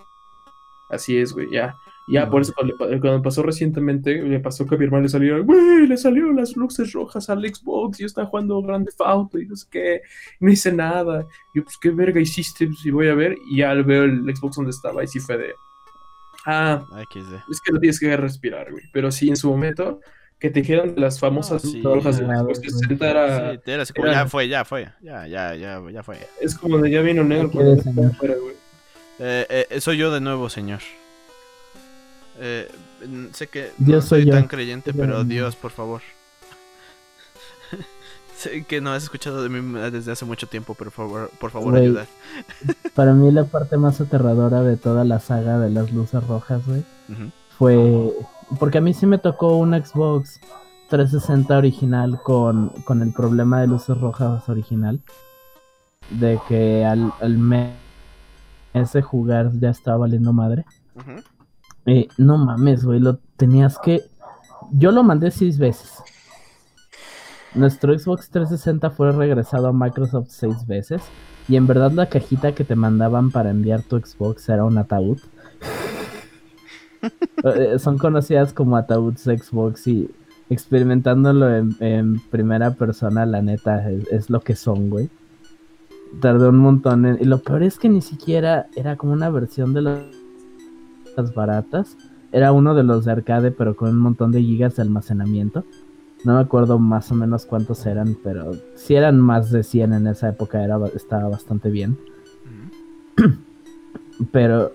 Así es, güey, ya. Ya, por eso cuando, cuando pasó recientemente, le pasó que a mi hermano le salieron, güey, le salieron las luces rojas al Xbox y yo estaba jugando Grand Theft Auto y no sé qué, no hice nada. Y yo, pues, ¿qué verga hiciste? Pues, y voy a ver, y ya veo el Xbox donde estaba y sí fue de, ah, XD. es que no tienes que respirar, güey. Pero sí, en su momento, que te dijeron de las famosas sí. rojas güey. 60 era, Sí, era así como, era- ya fue, ya fue. Ya, ya, ya, ya fue. es como de ya vino negro afuera, güey. Eh, eh, soy yo de nuevo, señor. Eh, sé que Dios no soy yo. tan creyente, pero. Dios, por favor. [laughs] sé que no has escuchado de mí desde hace mucho tiempo, pero por favor, por favor Güey. ayuda. [laughs] Para mí la parte más aterradora de toda la saga de las luces rojas, güey, fue... Porque a mí sí me tocó un Xbox 360 original con, con el problema de luces rojas original. De que al, al mes de jugar ya estaba valiendo madre. Ujú. Eh, no mames, güey, lo tenías que... Yo lo mandé seis veces. Nuestro Xbox 360 fue regresado a Microsoft seis veces. Y en verdad la cajita que te mandaban para enviar tu Xbox era un ataúd. [laughs] Eh, Son conocidas como ataúds Xbox y experimentándolo en, en primera persona, la neta, es, es lo que son, güey. Tardé un montón en- Y lo peor es que ni siquiera era como una versión de las baratas. Era uno de los de arcade, pero con un montón de gigas de almacenamiento. No me acuerdo más o menos cuántos eran, pero si eran más de 100 en esa época, era, ba- estaba bastante bien. [clears throat] Pero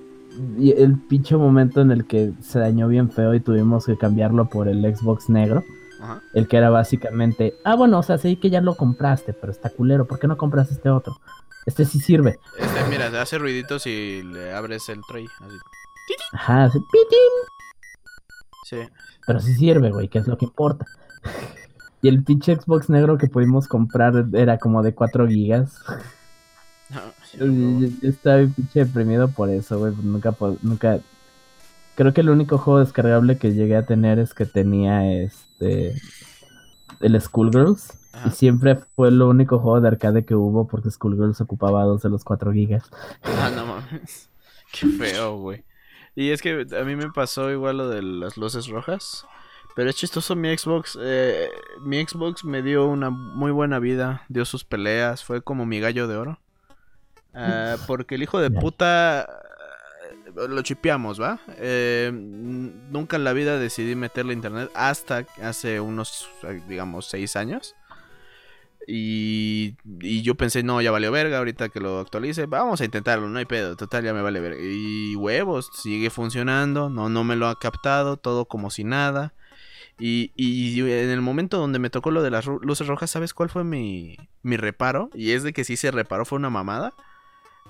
el pinche momento en el que se dañó bien feo y tuvimos que cambiarlo por el Xbox negro, Ajá. el que era básicamente, ah, bueno, o sea, sé que ya lo compraste, pero está culero, ¿por qué no compras este otro? Este sí sirve. Este, mira, hace ruiditos y le abres el tray. Así. Ajá, hace pitín, Sí. pero sí sirve, güey, que es lo que importa. [laughs] Y el pinche Xbox negro que pudimos comprar era como de 4 gigas. No, Y Yo, yo estaba pinche deprimido por eso, güey. Nunca, po- nunca. Creo que el único juego descargable que llegué a tener es que tenía este. El Schoolgirls. Ajá. Y siempre fue el único juego de arcade que hubo porque Schoolgirls ocupaba dos de los 4 gigas. Ah, no mames. [laughs] Qué feo, güey. Y es que a mí me pasó igual lo de las luces rojas. Pero es chistoso mi Xbox. eh, mi Xbox me dio una muy buena vida. Dio sus peleas. Fue como mi gallo de oro. Ah, porque el hijo de puta. eh, Lo chipeamos, ¿va? Eh, nunca en la vida decidí meterle internet hasta hace unos, eh, digamos, seis años. Y, y yo pensé, no, ya valió verga, ahorita que lo actualice, vamos a intentarlo, no hay pedo, total ya me vale verga. Y huevos, sigue funcionando, no, no me lo ha captado, todo como si nada. Y, y en el momento donde me tocó lo de las luces rojas, ¿sabes cuál fue mi, mi reparo? Y es de que sí se reparó, fue una mamada.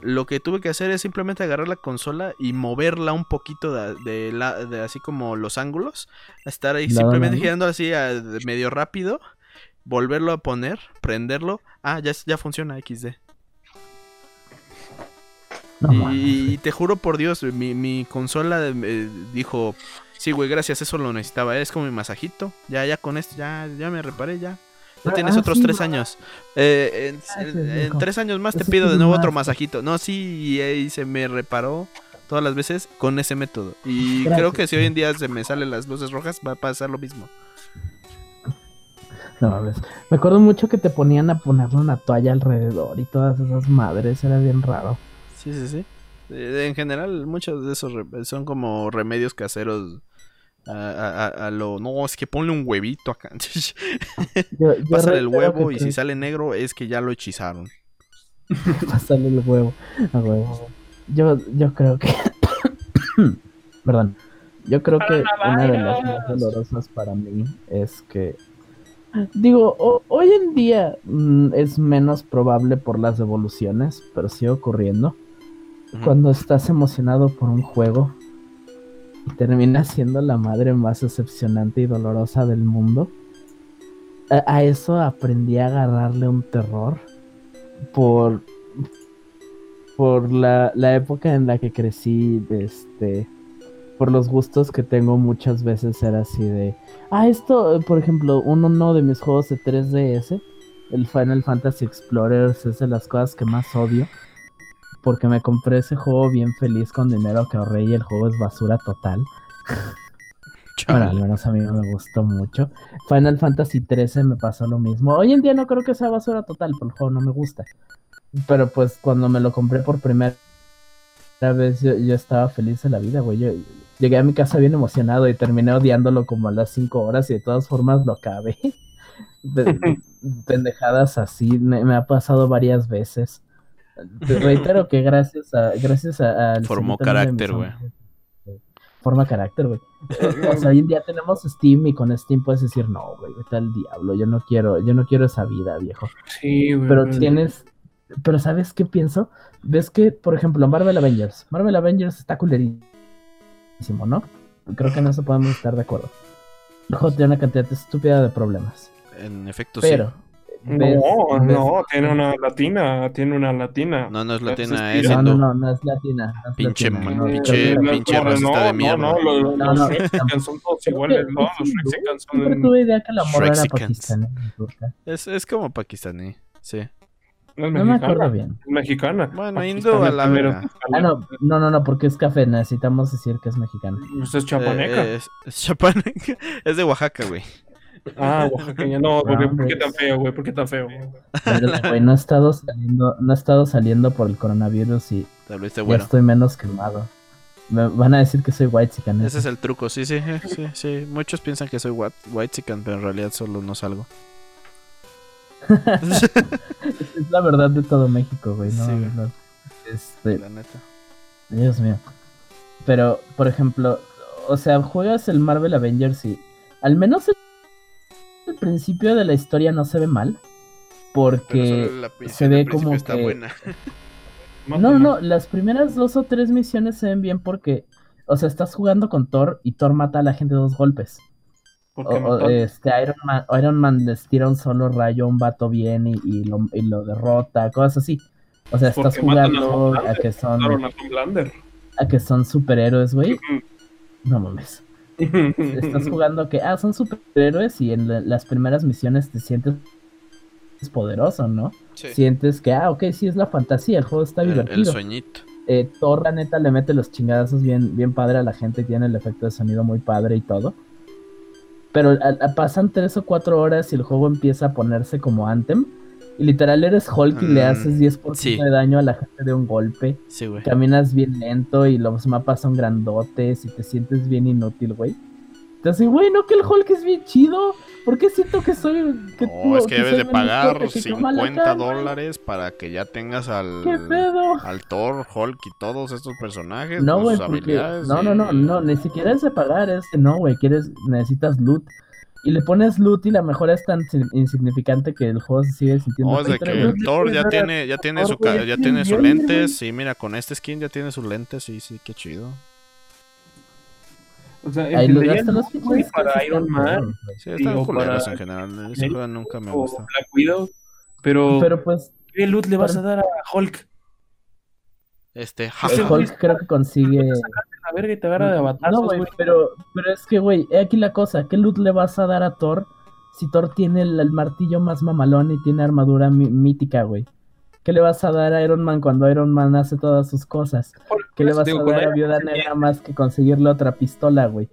Lo que tuve que hacer es simplemente agarrar la consola y moverla un poquito de, de la- de así como los ángulos. Estar ahí simplemente girando así a- medio rápido. Volverlo a poner, prenderlo. Ah, ya, ya funciona XD. No y, y te juro por Dios, mi, mi consola eh, dijo, sí, güey, gracias, eso lo necesitaba. Es como mi masajito. Ya, ya con esto, ya, ya me reparé, ya. Ya tienes ah, otros sí, tres años. Eh, en, Gracias, en- en viejo. tres años más te Eso pido de nuevo más, otro masajito. No, sí, y ahí se me reparó todas las veces con ese método. Y Gracias, creo que si hoy en día se me salen las luces rojas, va a pasar lo mismo. No mames. Me acuerdo mucho que te ponían a ponerle una toalla alrededor y todas esas madres. Era bien raro. Sí, sí, sí. Eh, En general, muchos de esos son como remedios caseros. A, a- a- a lo. No, es que ponle un huevito acá. [laughs] Yo, yo Pásale el huevo y si sale negro es que ya lo hechizaron. [laughs] Pásale el huevo. A huevo. Yo, yo creo que. [coughs] Perdón. Yo creo que una de las más dolorosas para mí es que. Digo, o- hoy en día mm, es menos probable por las devoluciones, pero sigue ocurriendo. Cuando estás emocionado por un juego y termina siendo la madre más decepcionante y dolorosa del mundo. A, a eso aprendí a agarrarle un terror por por la, la época en la que crecí, este, por los gustos que tengo muchas veces era así de, ah, esto, por ejemplo, uno, uno de mis juegos de 3DS, el Final Fantasy Explorers, es de las cosas que más odio, porque me compré ese juego bien feliz con dinero que ahorré y el juego es basura total. [laughs] Bueno, al menos a mí me gustó mucho. Final Fantasy XIII me pasó lo mismo. Hoy en día no creo que sea basura total, pero el juego no me gusta. Pero pues cuando me lo compré por primera vez, yo, yo estaba feliz de la vida, güey. Yo llegué a mi casa bien emocionado y terminé odiándolo como a las 5 horas y de todas formas lo acabé. [laughs] De- pendejadas así me, me ha pasado varias veces. Te [laughs] reitero que gracias a gracias a, al Formó carácter, güey. este, Forma carácter, güey. Eh, O sea, hoy en día tenemos Steam y con Steam puedes decir, no, güey, vete al diablo, yo no quiero, yo no quiero esa vida, viejo. Sí, güey. Pero tienes, pero ¿sabes qué pienso? Ves que, por ejemplo, Marvel Avengers, Marvel Avengers está culerísimo, ¿no? Creo que en eso podemos estar de acuerdo. El juego tiene una cantidad estúpida de problemas. En efecto, Pero, No, ves- ves- no, tiene una latina, tiene una latina. sí. No, no es latina, es es no, no, no, no es latina. no es Pinche latina, ma- no, pinche- pinche racista de mierda. No, no, lo- No, los no. Mexicans son todos iguales, ¿no? es Los. Mexicans son. tuve idea que la morra era pakistaní. Es, es como pakistaní, sí. No es No me acuerdo bien. es mexicana. Bueno, hindú a la primero. verga. Ah, no, no, no, no, porque es café. Necesitamos decir que es mexicana. Pues es chapaneca. Eh, es, es chapaneca. [laughs] Es de Oaxaca, güey. Ah, oaxaqueña. No, ¿por qué, por qué pues. tan feo, güey? ¿Por qué tan feo? güey? Mira, güey, no he estado saliendo, no he estado saliendo por el coronavirus y volviste ya bueno. estoy menos quemado. Me van a decir que soy white chican. Ese es el truco, sí, sí, eh, sí, sí. Muchos piensan que soy white, white chicken, pero en realidad solo no salgo. [laughs] es la verdad de todo México, güey. No, Sí, güey. no. Este, La neta. Dios mío. Pero, por ejemplo, o sea, juegas el Marvel Avengers y al menos el, el principio de la historia no se ve mal. Porque la se ve como está que- buena. No, [laughs] no, no, las primeras dos o tres misiones se ven bien porque, o sea, estás jugando con Thor y Thor mata a la gente de dos golpes. O, Porque o, mató- este, Iron Man, Iron Man les tira un solo rayo a un vato bien y, y lo, y lo derrota, cosas así. O sea, estás Porque matan a jugando a que son, a que son superhéroes, güey. No mames. [laughs] Estás jugando que, ah, son superhéroes y en la- las primeras misiones te sientes poderoso, ¿no? Sí. Sientes que, ah, ok, sí es la fantasía, el juego está El, divertido. el sueñito. eh, Thor, la neta, le mete los chingadazos bien, bien padre a la gente, tiene el efecto de sonido muy padre y todo. Pero a- a- pasan tres o cuatro horas y el juego empieza a ponerse como Anthem. Y literal eres Hulk y le Mm, haces 10% sí. de daño a la gente de un golpe. Sí, güey. Caminas bien lento y los mapas son grandotes y te sientes bien inútil, güey. Entonces, güey, no que el Hulk es bien chido. ¿Por qué siento que soy... Que No, es que debes soy de pagar fuerte que Kamala 50 Khan, güey? dólares para que ya tengas al, ¿Qué pedo? al Thor, Hulk y todos estos personajes. No, güey, porque. No, no, no, y- no, ni siquiera es de pagar, es que no, güey, quieres, necesitas loot. Y le pones loot y la mejora es tan insignificante que el juego se sigue sintiendo. No, es de "Ay, que el Thor ya [laughs] tiene, ya tiene Thor, su, ca- ya tiene sus lentes. Y mira, con este skin ya tiene sus lentes. Sí, sí, qué chido. O sea, Ahí lo los el para Iron Man. Sí, están o culeros para- en general. Ese juego nunca me gusta. Black Widow, pero, Pero pues, ¿qué loot le vas a dar a Hulk? Este, el jaja. Hulk creo que consigue. A ver, que te agarra de abatazos, No, güey, pero, pero es que, güey, he aquí la cosa: ¿qué loot le vas a dar a Thor si Thor tiene el, el martillo más mamalón y tiene armadura mí- mítica, güey? ¿Qué le vas a dar a Iron Man cuando Iron Man hace todas sus cosas? ¿Qué le vas Digo, a dar a Viuda Negra más que conseguirle otra pistola, güey?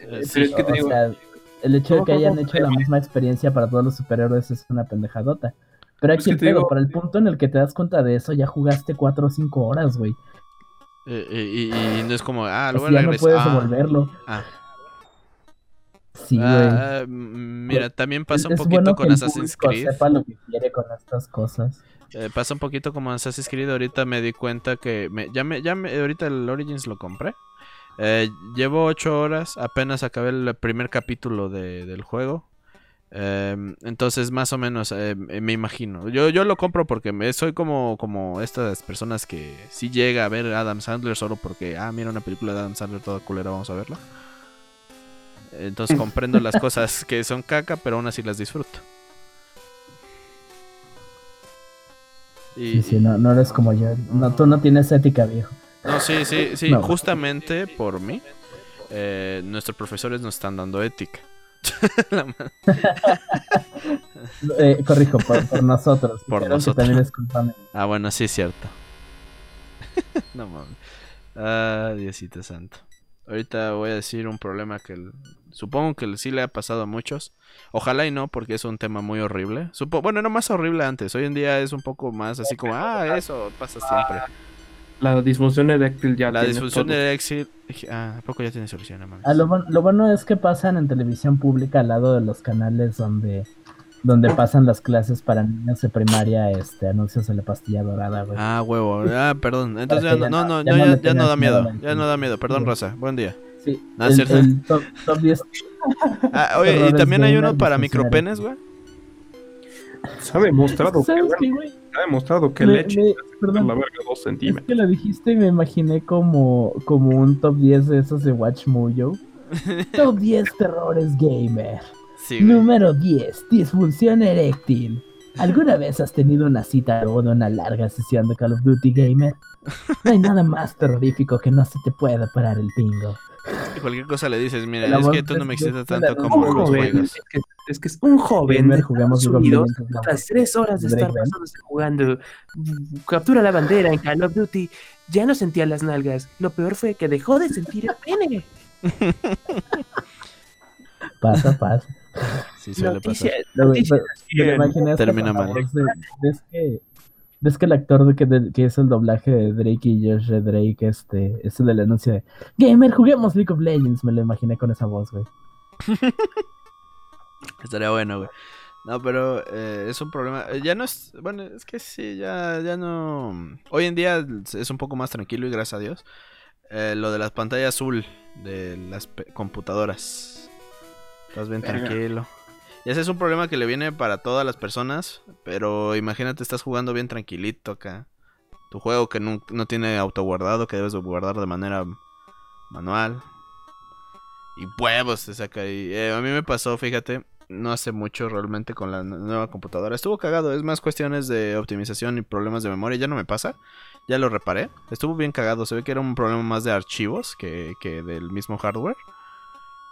Eh, sí. es que te o digo, sea, el hecho de que hayan hecho la misma experiencia para todos los superhéroes es una pendejadota. Pero Es aquí que el digo- para el punto en el que te das cuenta de eso, ya jugaste 4 o 5 horas, güey. Eh, eh, y, no es como, ah, O lo sea, voy a ya no puedes ah, devolverlo. ah. Sí, güey. Ah, mira, también pasa un es poquito bueno con que el Assassin's Creed. sepa lo que quiere con estas cosas. Eh, pasa un poquito como Assassin's Creed. Ahorita me di cuenta que me, ya me, ya me, ahorita el Origins lo compré. Eh, llevo 8 horas, apenas acabé el primer capítulo de- del juego. Em, entonces, más o menos, eh, me imagino. Yo, yo lo compro porque me, soy como, como estas personas que si llega a ver Adam Sandler solo porque, ah, mira una película de Adam Sandler toda culera, vamos a verla. Entonces comprendo las [laughs] cosas que son caca, pero aún así las disfruto. Y- Sí, sí, no, no eres como yo. No, tú no tienes ética, viejo. no, sí, sí, sí. No. Justamente por mí, eh, nuestros profesores nos están dando ética. [laughs] [laughs] Eh, corrijo, por, por nosotros. Por nosotros. también es ah, bueno, sí es cierto. [laughs] no mames. Ah, Diosito santo. Ahorita voy a decir un problema que el- supongo que sí le ha pasado a muchos. Ojalá y no, porque es un tema muy horrible. Supo- bueno, no más horrible antes. Hoy en día es un poco más así como, ah, eso pasa siempre. La disfunción eréctil ya La disfunción éxito. Ah, ¿a poco ya tiene solución? No mames. Ah, lo, lo bueno es que pasan en televisión pública al lado de los canales donde, donde pasan las clases para niños de primaria, este, anuncios de la pastilla dorada, güey. Ah, huevo. Ah, perdón. Entonces ya no, ya no, ya no, ya, no da miedo Ya no da miedo. Perdón, Sí. Rosa. Buen día. Sí, no es el, cierto. el top, top 10 [laughs] Ah, oye, y también hay uno para micropenes, güey. Se ha demostrado que, ¿Sabes bueno, qué, güey? se ha demostrado que Me- leche me- es perdón. la verga dos Es centímetros. que lo dijiste y me imaginé como, como un top 10 de esos de Watch Mojo. [laughs] top 10 terrores gamer. Sí, güey. Número 10. Disfunción eréctil. ¿Alguna vez has tenido una cita de una larga sesión de Call of Duty Gamer? No hay nada más terrorífico que no se te pueda parar el pingo. Cualquier cosa le dices, mira, La es que tú no me excitas tanto como un los joven, juegos. es, que, es que es un joven de jugamos Estados Unidos. Tras tres horas de estar pasándose jugando Captura la bandera en Call of Duty, ya no sentía las nalgas. Lo peor fue que dejó de sentir el pene. [laughs] Pasa, pasa. Sí, [laughs] suele pasar. Lo hasta Termina la mal. ¿Ves que, ves que el actor de que, de- que es el doblaje de Drake y Josh Drake este, es el del anuncio de Gamer, juguemos League of Legends? Me lo imaginé con esa voz, güey. [laughs] Estaría bueno, güey. No, pero eh, es un problema. eh, Ya no es. Bueno, es que sí, ya, ya no. Hoy en día es un poco más tranquilo y gracias a Dios. Eh, lo de las pantallas azul de las computadoras. Estás bien Verga. tranquilo. Y ese es un problema que le viene para todas las personas. Pero imagínate, estás jugando bien tranquilito acá. Tu juego que no, no tiene autoguardado, que debes de guardar de manera manual. Y huevos te saca ahí. Eh, a mí me pasó, fíjate, no hace mucho realmente con la nueva computadora. Estuvo cagado, es más cuestiones de optimización y problemas de memoria. Ya no me pasa, ya lo reparé. Estuvo bien cagado, se ve que era un problema más de archivos que, que del mismo hardware.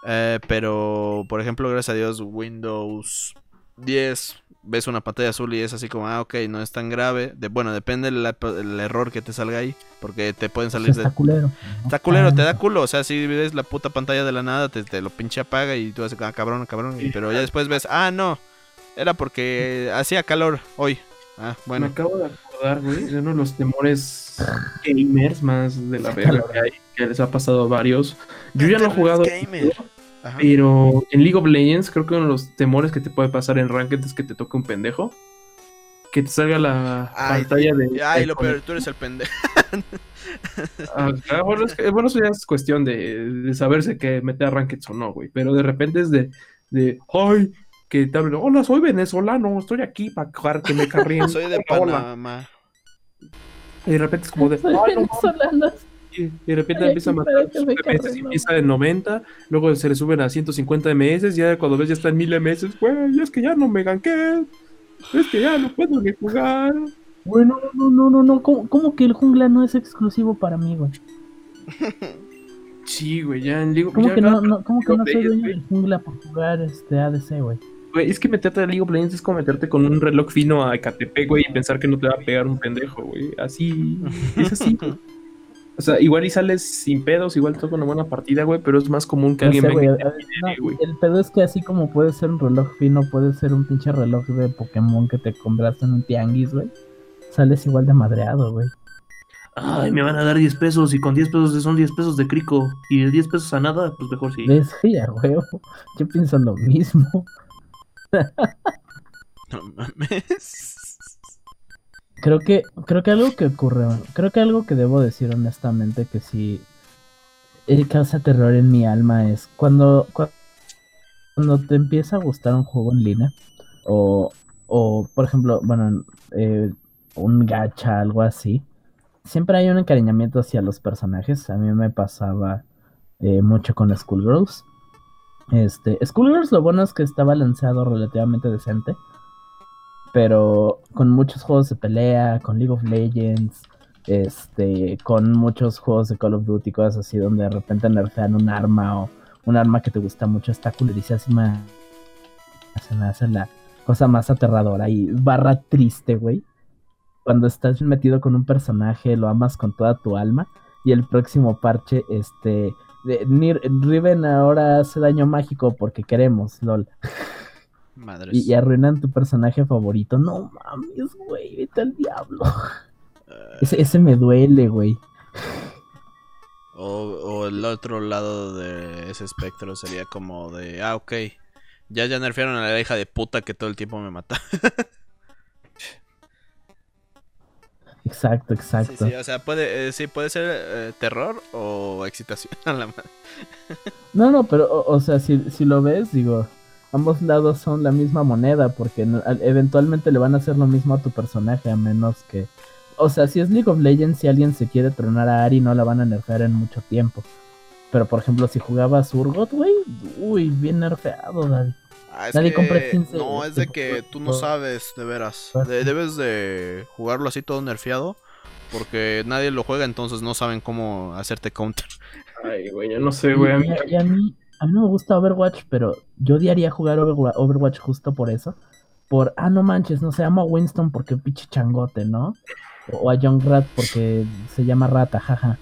Eh, pero, por ejemplo, gracias a Dios, Windows 10, ves una pantalla azul y es así como, ah, ok, no es tan grave. De, bueno, depende del el error que te salga ahí, porque te pueden salir de... Está culero. Está culero, te da culo. O sea, si ves la puta pantalla de la nada, te, te lo pinche apaga y tú haces, ah, cabrón, cabrón. y- Pero ya después ves, ah, no, era porque hacía calor hoy. Ah, Me bueno. acabo de acordar, güey, de uno de los temores gamers más de la verga que hay, que les ha pasado a varios. Yo ya no he jugado, gamer. Pero en League of Legends creo que uno de los temores que te puede pasar en Ranked es que te toque un pendejo. Que te salga la Ay, pantalla de... Ay, lo peor, tú eres el pendejo. Ah, ah, bueno, es que- bueno, eso ya es cuestión de, de saberse que meter a Ranked o no, güey. Pero de repente es de, de ay, que te hablen, hola, soy venezolano, estoy aquí para jugar que me [laughs] carreen. Soy de. Panamá. Y de repente es como de, Soy ay, no mames. venezolana. Y de repente empieza a matar y no. empieza en 90, luego se le suben a 150 MS, ya cuando ves ya está en 1000 MS, güey, es que ya no me ganqué, es que ya no puedo ni jugar. Bueno, no, no, no, no. ¿Cómo, cómo que el jungla no es exclusivo para mí, güey? [laughs] Sí, güey, ya en League ¿Cómo ya que cada- no, no, cómo que no soy dueño del jungla por jugar este ADC, güey? Güey, es que meterte a League of Legends es como meterte con un reloj fino a Ecatepec, güey, y pensar que no te va a pegar un pendejo, güey. Así, es así. [laughs] O sea, igual y sales sin pedos, igual toca una buena partida, güey, pero es más común que No alguien sé, güey, venga a- a- no, güey. el pedo es que así como puede ser un reloj fino, puede ser un pinche reloj de Pokémon que te compraste en un tianguis, güey. Sales igual de madreado, güey. Ay, me van a dar 10 pesos y con 10 pesos son 10 pesos de crico. Y de 10 pesos a nada, pues mejor sí. ¿Ves? Sí, huevo. Yo pienso lo mismo. [laughs] No mames. Creo que, creo que algo que ocurre, creo que algo que debo decir honestamente que sí eh, causa terror en mi alma es cuando, cua- cuando te empieza a gustar un juego en línea o, o por ejemplo, bueno, eh, un gacha, algo así, siempre hay un encariñamiento hacia los personajes. A mí me pasaba eh, mucho con Schoolgirls. Este, Schoolgirls lo bueno es que está balanceado relativamente decente pero con muchos juegos de pelea, con League of Legends, este, con muchos juegos de Call of Duty, cosas así, donde de repente nerfean un arma o un arma que te gusta mucho, está culerísima. Se me hace la cosa más aterradora y barra triste, güey. Cuando estás metido con un personaje, lo amas con toda tu alma y el próximo parche, este, de- Nir- Riven ahora hace daño mágico porque queremos, lol. [laughs] Madres. Y, y arruinan tu personaje favorito. No mames, güey, vete al diablo. Eh, Ese, ese me duele, güey. o, o el otro lado de ese espectro sería como de, ah, ok. Ya ya nerfearon a la hija de puta que todo el tiempo me mata. Exacto, Sí, exacto. sí, o sea, puede, eh, sí, puede ser eh, terror o excitación [laughs] a la madre. No, no, pero, o, o sea, si, si lo ves, digo, ambos lados son la misma moneda, porque eventualmente le van a hacer lo mismo a tu personaje, a menos que... O sea, si es League of Legends, si alguien se quiere tronar a Ari, no la van a nerfear en mucho tiempo. Pero, por ejemplo, si jugabas Urgot, güey, uy, bien nerfeado, Daddy. Ah, es Nadie que- compra No, es de que tú no sabes, de veras. De- debes de jugarlo así todo nerfeado. Porque nadie lo juega, entonces no saben cómo hacerte counter. Ay, güey, yo no sé, güey. a mí- Y, y a mí, a mí no me gusta Overwatch, pero yo odiaría jugar Overwa- Overwatch justo por eso. Por, ah, no manches, no se llama Winston porque pinche changote, ¿no? O a Young Rat porque se llama Rata, jaja.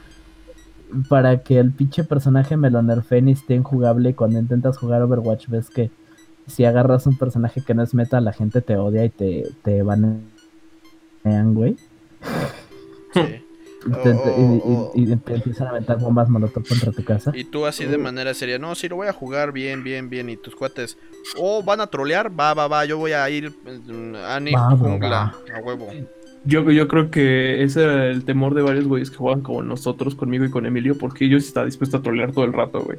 Para que el pinche personaje me lo nerfeen y esté injugable. y Cuando intentas jugar Overwatch, ves que si agarras un personaje que no es meta, la gente te odia y te, te banean, güey. Sí. [laughs] Y, te- O- y- y- o- y- y te empiezan a aventar bombas molotov contra tu casa. Y tú así de manera seria, no, sí lo voy a jugar bien, bien, bien. Y tus cuates, oh, van a trolear, va, va, va, yo voy a ir mm, va, jungla, a huevo. Yo, yo creo que ese era el temor de varios güeyes que juegan como nosotros, conmigo y con Emilio, porque yo sí estaba dispuesto a trolear todo el rato, güey.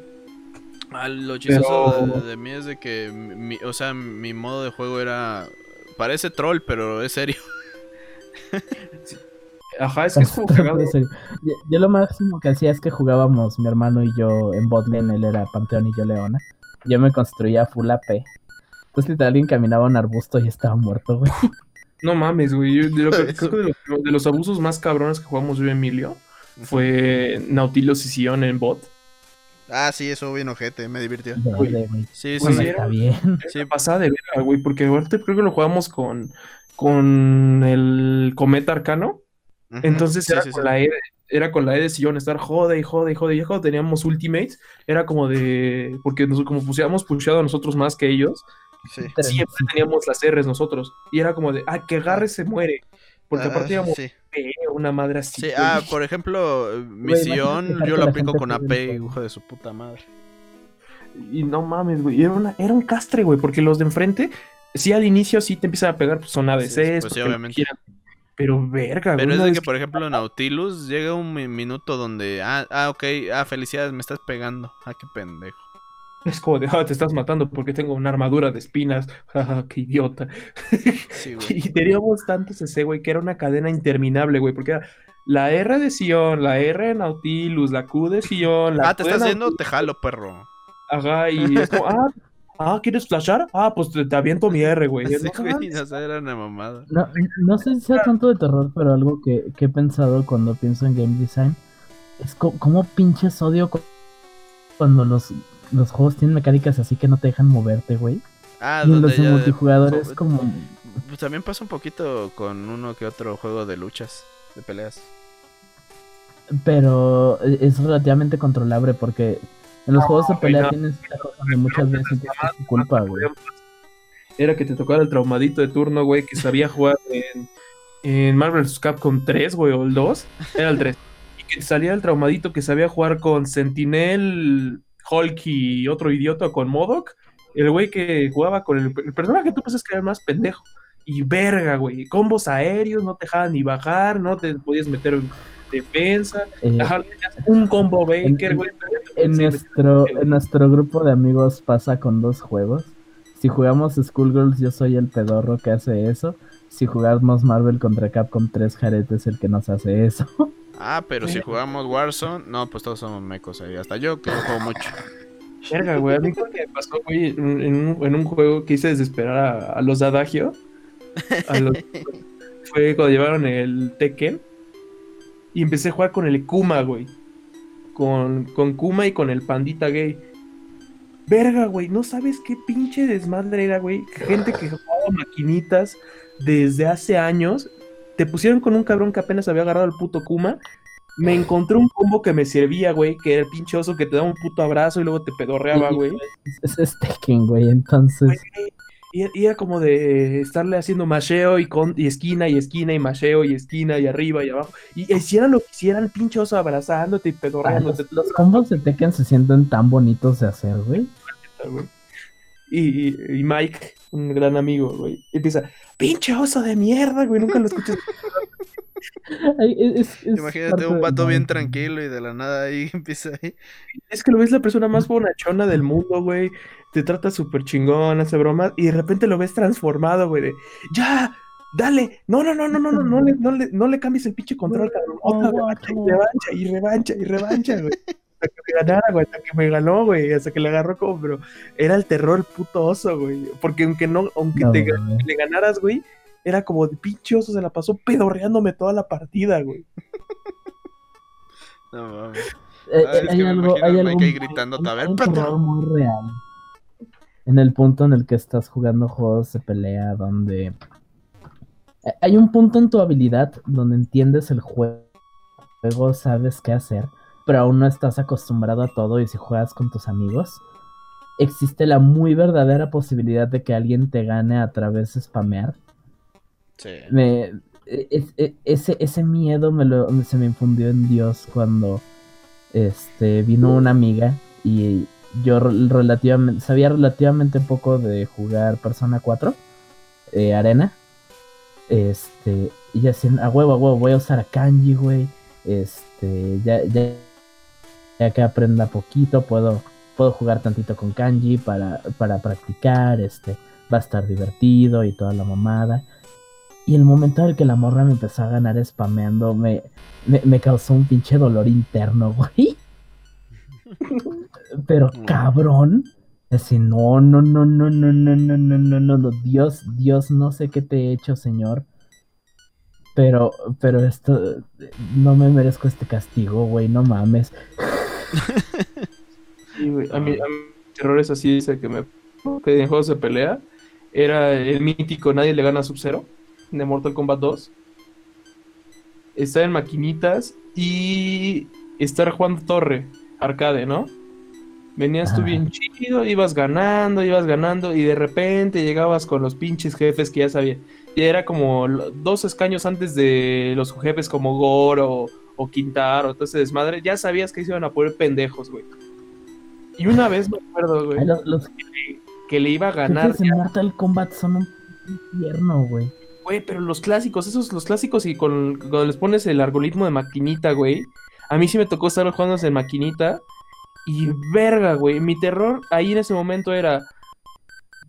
Ah, lo chistoso Pero- de, de mí es de que, mi, o sea, mi modo de juego era, parece troll, pero es serio. Ajá, es que es como cagado. Yo, yo lo máximo que hacía es que jugábamos mi hermano y yo en botlane, él era Panteón y yo Leona. Yo me construía full AP. Entonces literal alguien caminaba un arbusto y estaba muerto, güey. [laughs] No mames, güey. Yo, creo que de los, de los abusos más cabrones que jugamos yo y Emilio fue Nautilus y Sion en bot. Ah, sí, eso bien ojete, me divirtió. Sí, sí, Bueno, sí. está bien. Sí, Pasada de verga, güey, porque ahorita creo que lo jugamos con, con el Cometa Arcano. Entonces sí, era, sí, con sí. La e, era con la E de Sion, estar jode y jode y jode. Y ya cuando teníamos Ultimates, era como de. Porque nosotros, como pusiéramos pusheado a nosotros más que ellos, Sí. siempre teníamos las R's nosotros. Y era como de, ah, que agarre se muere. Porque Ah, aparte íbamos sí. "Eh, una madre así. Sí, güey". ah, por ejemplo, Güey, misión, dejar yo lo la aplico con AP, hijo de su puta madre. Y no mames, güey. Era, una, era un castre, güey, porque los de enfrente, sí al inicio sí te empiezan a pegar, pues son ADCs, Sí, pues sí, obviamente. quieran. Pero verga, Pero es de que, por ejemplo, Nautilus llega un mi- minuto donde, ah, ah, ok, ah, felicidades, me estás pegando. Ah, qué pendejo. Es como de, ah, te estás matando porque tengo una armadura de espinas. Jaja, [laughs] qué idiota. Sí, [laughs] güey. Y teníamos tantos ese, güey, que era una cadena interminable, güey, porque era la R de Sion, la R de Nautilus, la Q de Sion, la Ah, ¿te Q estás? Nautilus. Te jalo, perro. Ajá, y es como, ah, ah, ¿quieres flashar? Ah, pues te, te aviento mi R, güey. [laughs] Sí, No güey, mames. o sea, era una mamada. No, no sé si sea tanto de terror, pero algo que, que he pensado cuando pienso en game design es co- cómo pinches odio cu- cuando los, los juegos tienen mecánicas así que no te dejan moverte, güey. Ah, Y donde los de ya- multijugador es co- como... Pues también pasa un poquito con uno que otro juego de luchas, de peleas. Pero es relativamente controlable porque en los juegos de pelea no. tienes esta cosa donde muchas veces que es tu culpa, güey. Era que te tocara el traumadito de turno, güey, que sabía jugar en, en Marvel vs. Capcom 3, güey, o el 2. Era el 3. Y que salía el traumadito que sabía jugar con Sentinel, Hulk y otro idiota con Modoc. El güey que jugaba con el, el personaje que tú pensas que era el más pendejo. Y verga, güey. Combos aéreos, no te dejaban ni bajar, no te podías meter en defensa. Eh, un combo Baker, en- güey. En nuestro, en nuestro grupo de amigos pasa con dos juegos. Si jugamos Schoolgirls, yo soy el pedorro que hace eso. Si jugamos Marvel contra Capcom 3, Jared es el que nos hace eso. [laughs] Ah, pero si jugamos Warzone, no, pues todos somos mecos ahí. Hasta yo, que no juego mucho. Verga, güey. A mí lo que me pasó, güey, en, un- en un, en un juego que hice desesperar a, a los de Adagio. a los- [laughs] fue cuando llevaron el Tekken. Y empecé a jugar con el Kuma, güey. Con, con Kuma y con el pandita gay. Verga, güey. No sabes qué pinche desmadre era, güey. Gente que jugaba maquinitas desde hace años. Te pusieron con un cabrón que apenas había agarrado el puto Kuma. me encontré un combo que me servía, güey, que era el pinche oso que te daba un puto abrazo y luego te pedorreaba, güey. Es, es Tekken, güey. Entonces, Y, y era como de estarle haciendo macheo y, con, y esquina y esquina y macheo y esquina y arriba y abajo. Y hicieran lo que hicieran, oso abrazándote y ah, pedorreándote. los, los combos de Tekken se sienten tan bonitos de hacer, güey. Y, y- y Mike, un gran amigo, güey, empieza, pinche oso de mierda, güey, nunca lo escuchas. [laughs] Ay, es- es- Imagínate un de- no, bien tranquilo y de la nada ahí [laughs] empieza ahí. Es que lo ves la persona más bonachona del mundo, güey. Te trata súper chingón, hace bromas, y de repente lo ves transformado, güey, de ¡Ya! ¡Dale! No, no, no, no, no, no, no le, no le, no le cambies el pinche control, cabrón. Otra revancha y revancha y revancha y revancha, güey. Hasta que me ganara, güey, hasta que me ganó, güey, hasta que le agarró como, pero era el terror el puto oso, güey. Porque aunque no, aunque No, te le ganaras, güey, era como de pinche oso, se la pasó pedorreándome toda la partida, güey. No mames. Eh, Ah, eh, es hay que me algo, imagino hay algo Mike ahí gritándote, "A ver, hay un pendejo". terror muy real. En el punto en el que estás jugando juegos de pelea donde eh, hay un punto en tu habilidad donde entiendes el juego, sabes qué hacer, pero aún no estás acostumbrado a todo y si juegas con tus amigos, existe la muy verdadera posibilidad de que alguien te gane a través de spamear. Sí. Me, e- es- ese, ese miedo me lo, se me infundió en Dios cuando este, vino una amiga y yo re- relativamente, sabía relativamente poco de jugar Persona 4 eh, Arena. Este, y ya a huevo, a huevo, voy a usar a Kanji, güey. Este, ya, ya, ya que aprenda poquito, puedo, puedo jugar tantito con Kanji para, para practicar, este, va a estar divertido y toda la mamada. Y el momento en el que la morra me empezó a ganar spameando me, me, me causó un pinche dolor interno, [laughs] güey. [laughs] Pero Mm. cabrón. Así, no, no, no, no, no, no, no, no, no, no, no, Dios, Dios, no sé qué te he hecho, Señor. Pero, pero esto, no me merezco este castigo, güey, no mames. Sí, güey. A mí, a mí terrores así dice que me que en juegos de pelea era el mítico Nadie le gana a Sub-Zero de Mortal Kombat 2. Estar en maquinitas y estar jugando torre, arcade, ¿no? Venías tú bien chido, ibas ganando, ibas ganando y de repente llegabas con los pinches jefes que ya sabía. Y era como dos escaños antes de los jefes como Goro o Quintaro, todo ese desmadre. Ya sabías que se iban a poner pendejos, güey. Y una vez me acuerdo, güey, los, que le iba a ganar, jefes en Mortal Kombat son un infierno, güey. güey, pero los clásicos, esos, los clásicos y con, cuando les pones el algoritmo de maquinita, güey. A mí sí me tocó estar jugando en maquinita. Y verga, güey. Mi terror ahí en ese momento era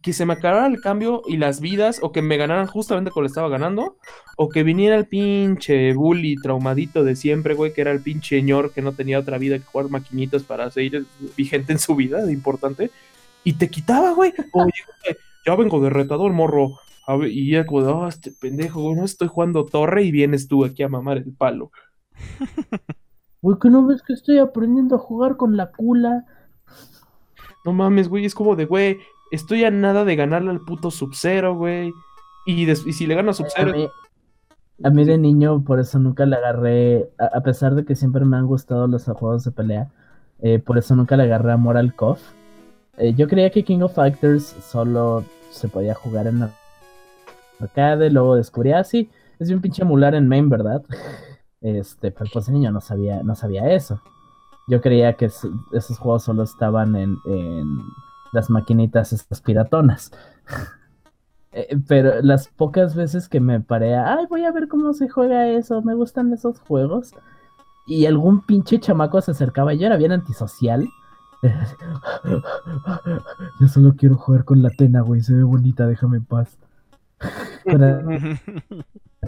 que se me acabara el cambio y las vidas, o que me ganaran justamente cuando estaba ganando, o que viniera el pinche bully traumadito de siempre, güey, que era el pinche señor que no tenía otra vida que jugar maquinitas para seguir vigente en su vida, de importante, y te quitaba, güey. O llega, ya vengo de retador, morro. Y era como oh, este pendejo, güey, no estoy jugando torre y vienes tú aquí a mamar el palo. [laughs] Güey, que no ves que estoy aprendiendo a jugar con la cula. No mames, güey, es como de, güey, estoy a nada de ganarle al puto Sub-Zero, güey. Y, y si le gano a A Sub-Zero, mí, a mí de niño, por eso nunca le agarré, a, a pesar de que siempre me han gustado los juegos de pelea, eh, por eso nunca le agarré amor al KOF. Eh, yo creía que King of Fighters solo se podía jugar en arcade, luego descubrí así, es un pinche emular en main, ¿verdad? [laughs] Este, pero pues de niño no sabía, no sabía eso. Yo creía que es- esos juegos solo estaban en, en las maquinitas estas piratonas. [laughs] Eh, pero las pocas veces que me paré a, ay, voy a ver cómo se juega eso, me gustan esos juegos. Y algún pinche chamaco se acercaba, yo era bien antisocial. [laughs] Yo solo quiero jugar con la Tena, güey, se ve bonita, déjame en paz. [laughs] Con la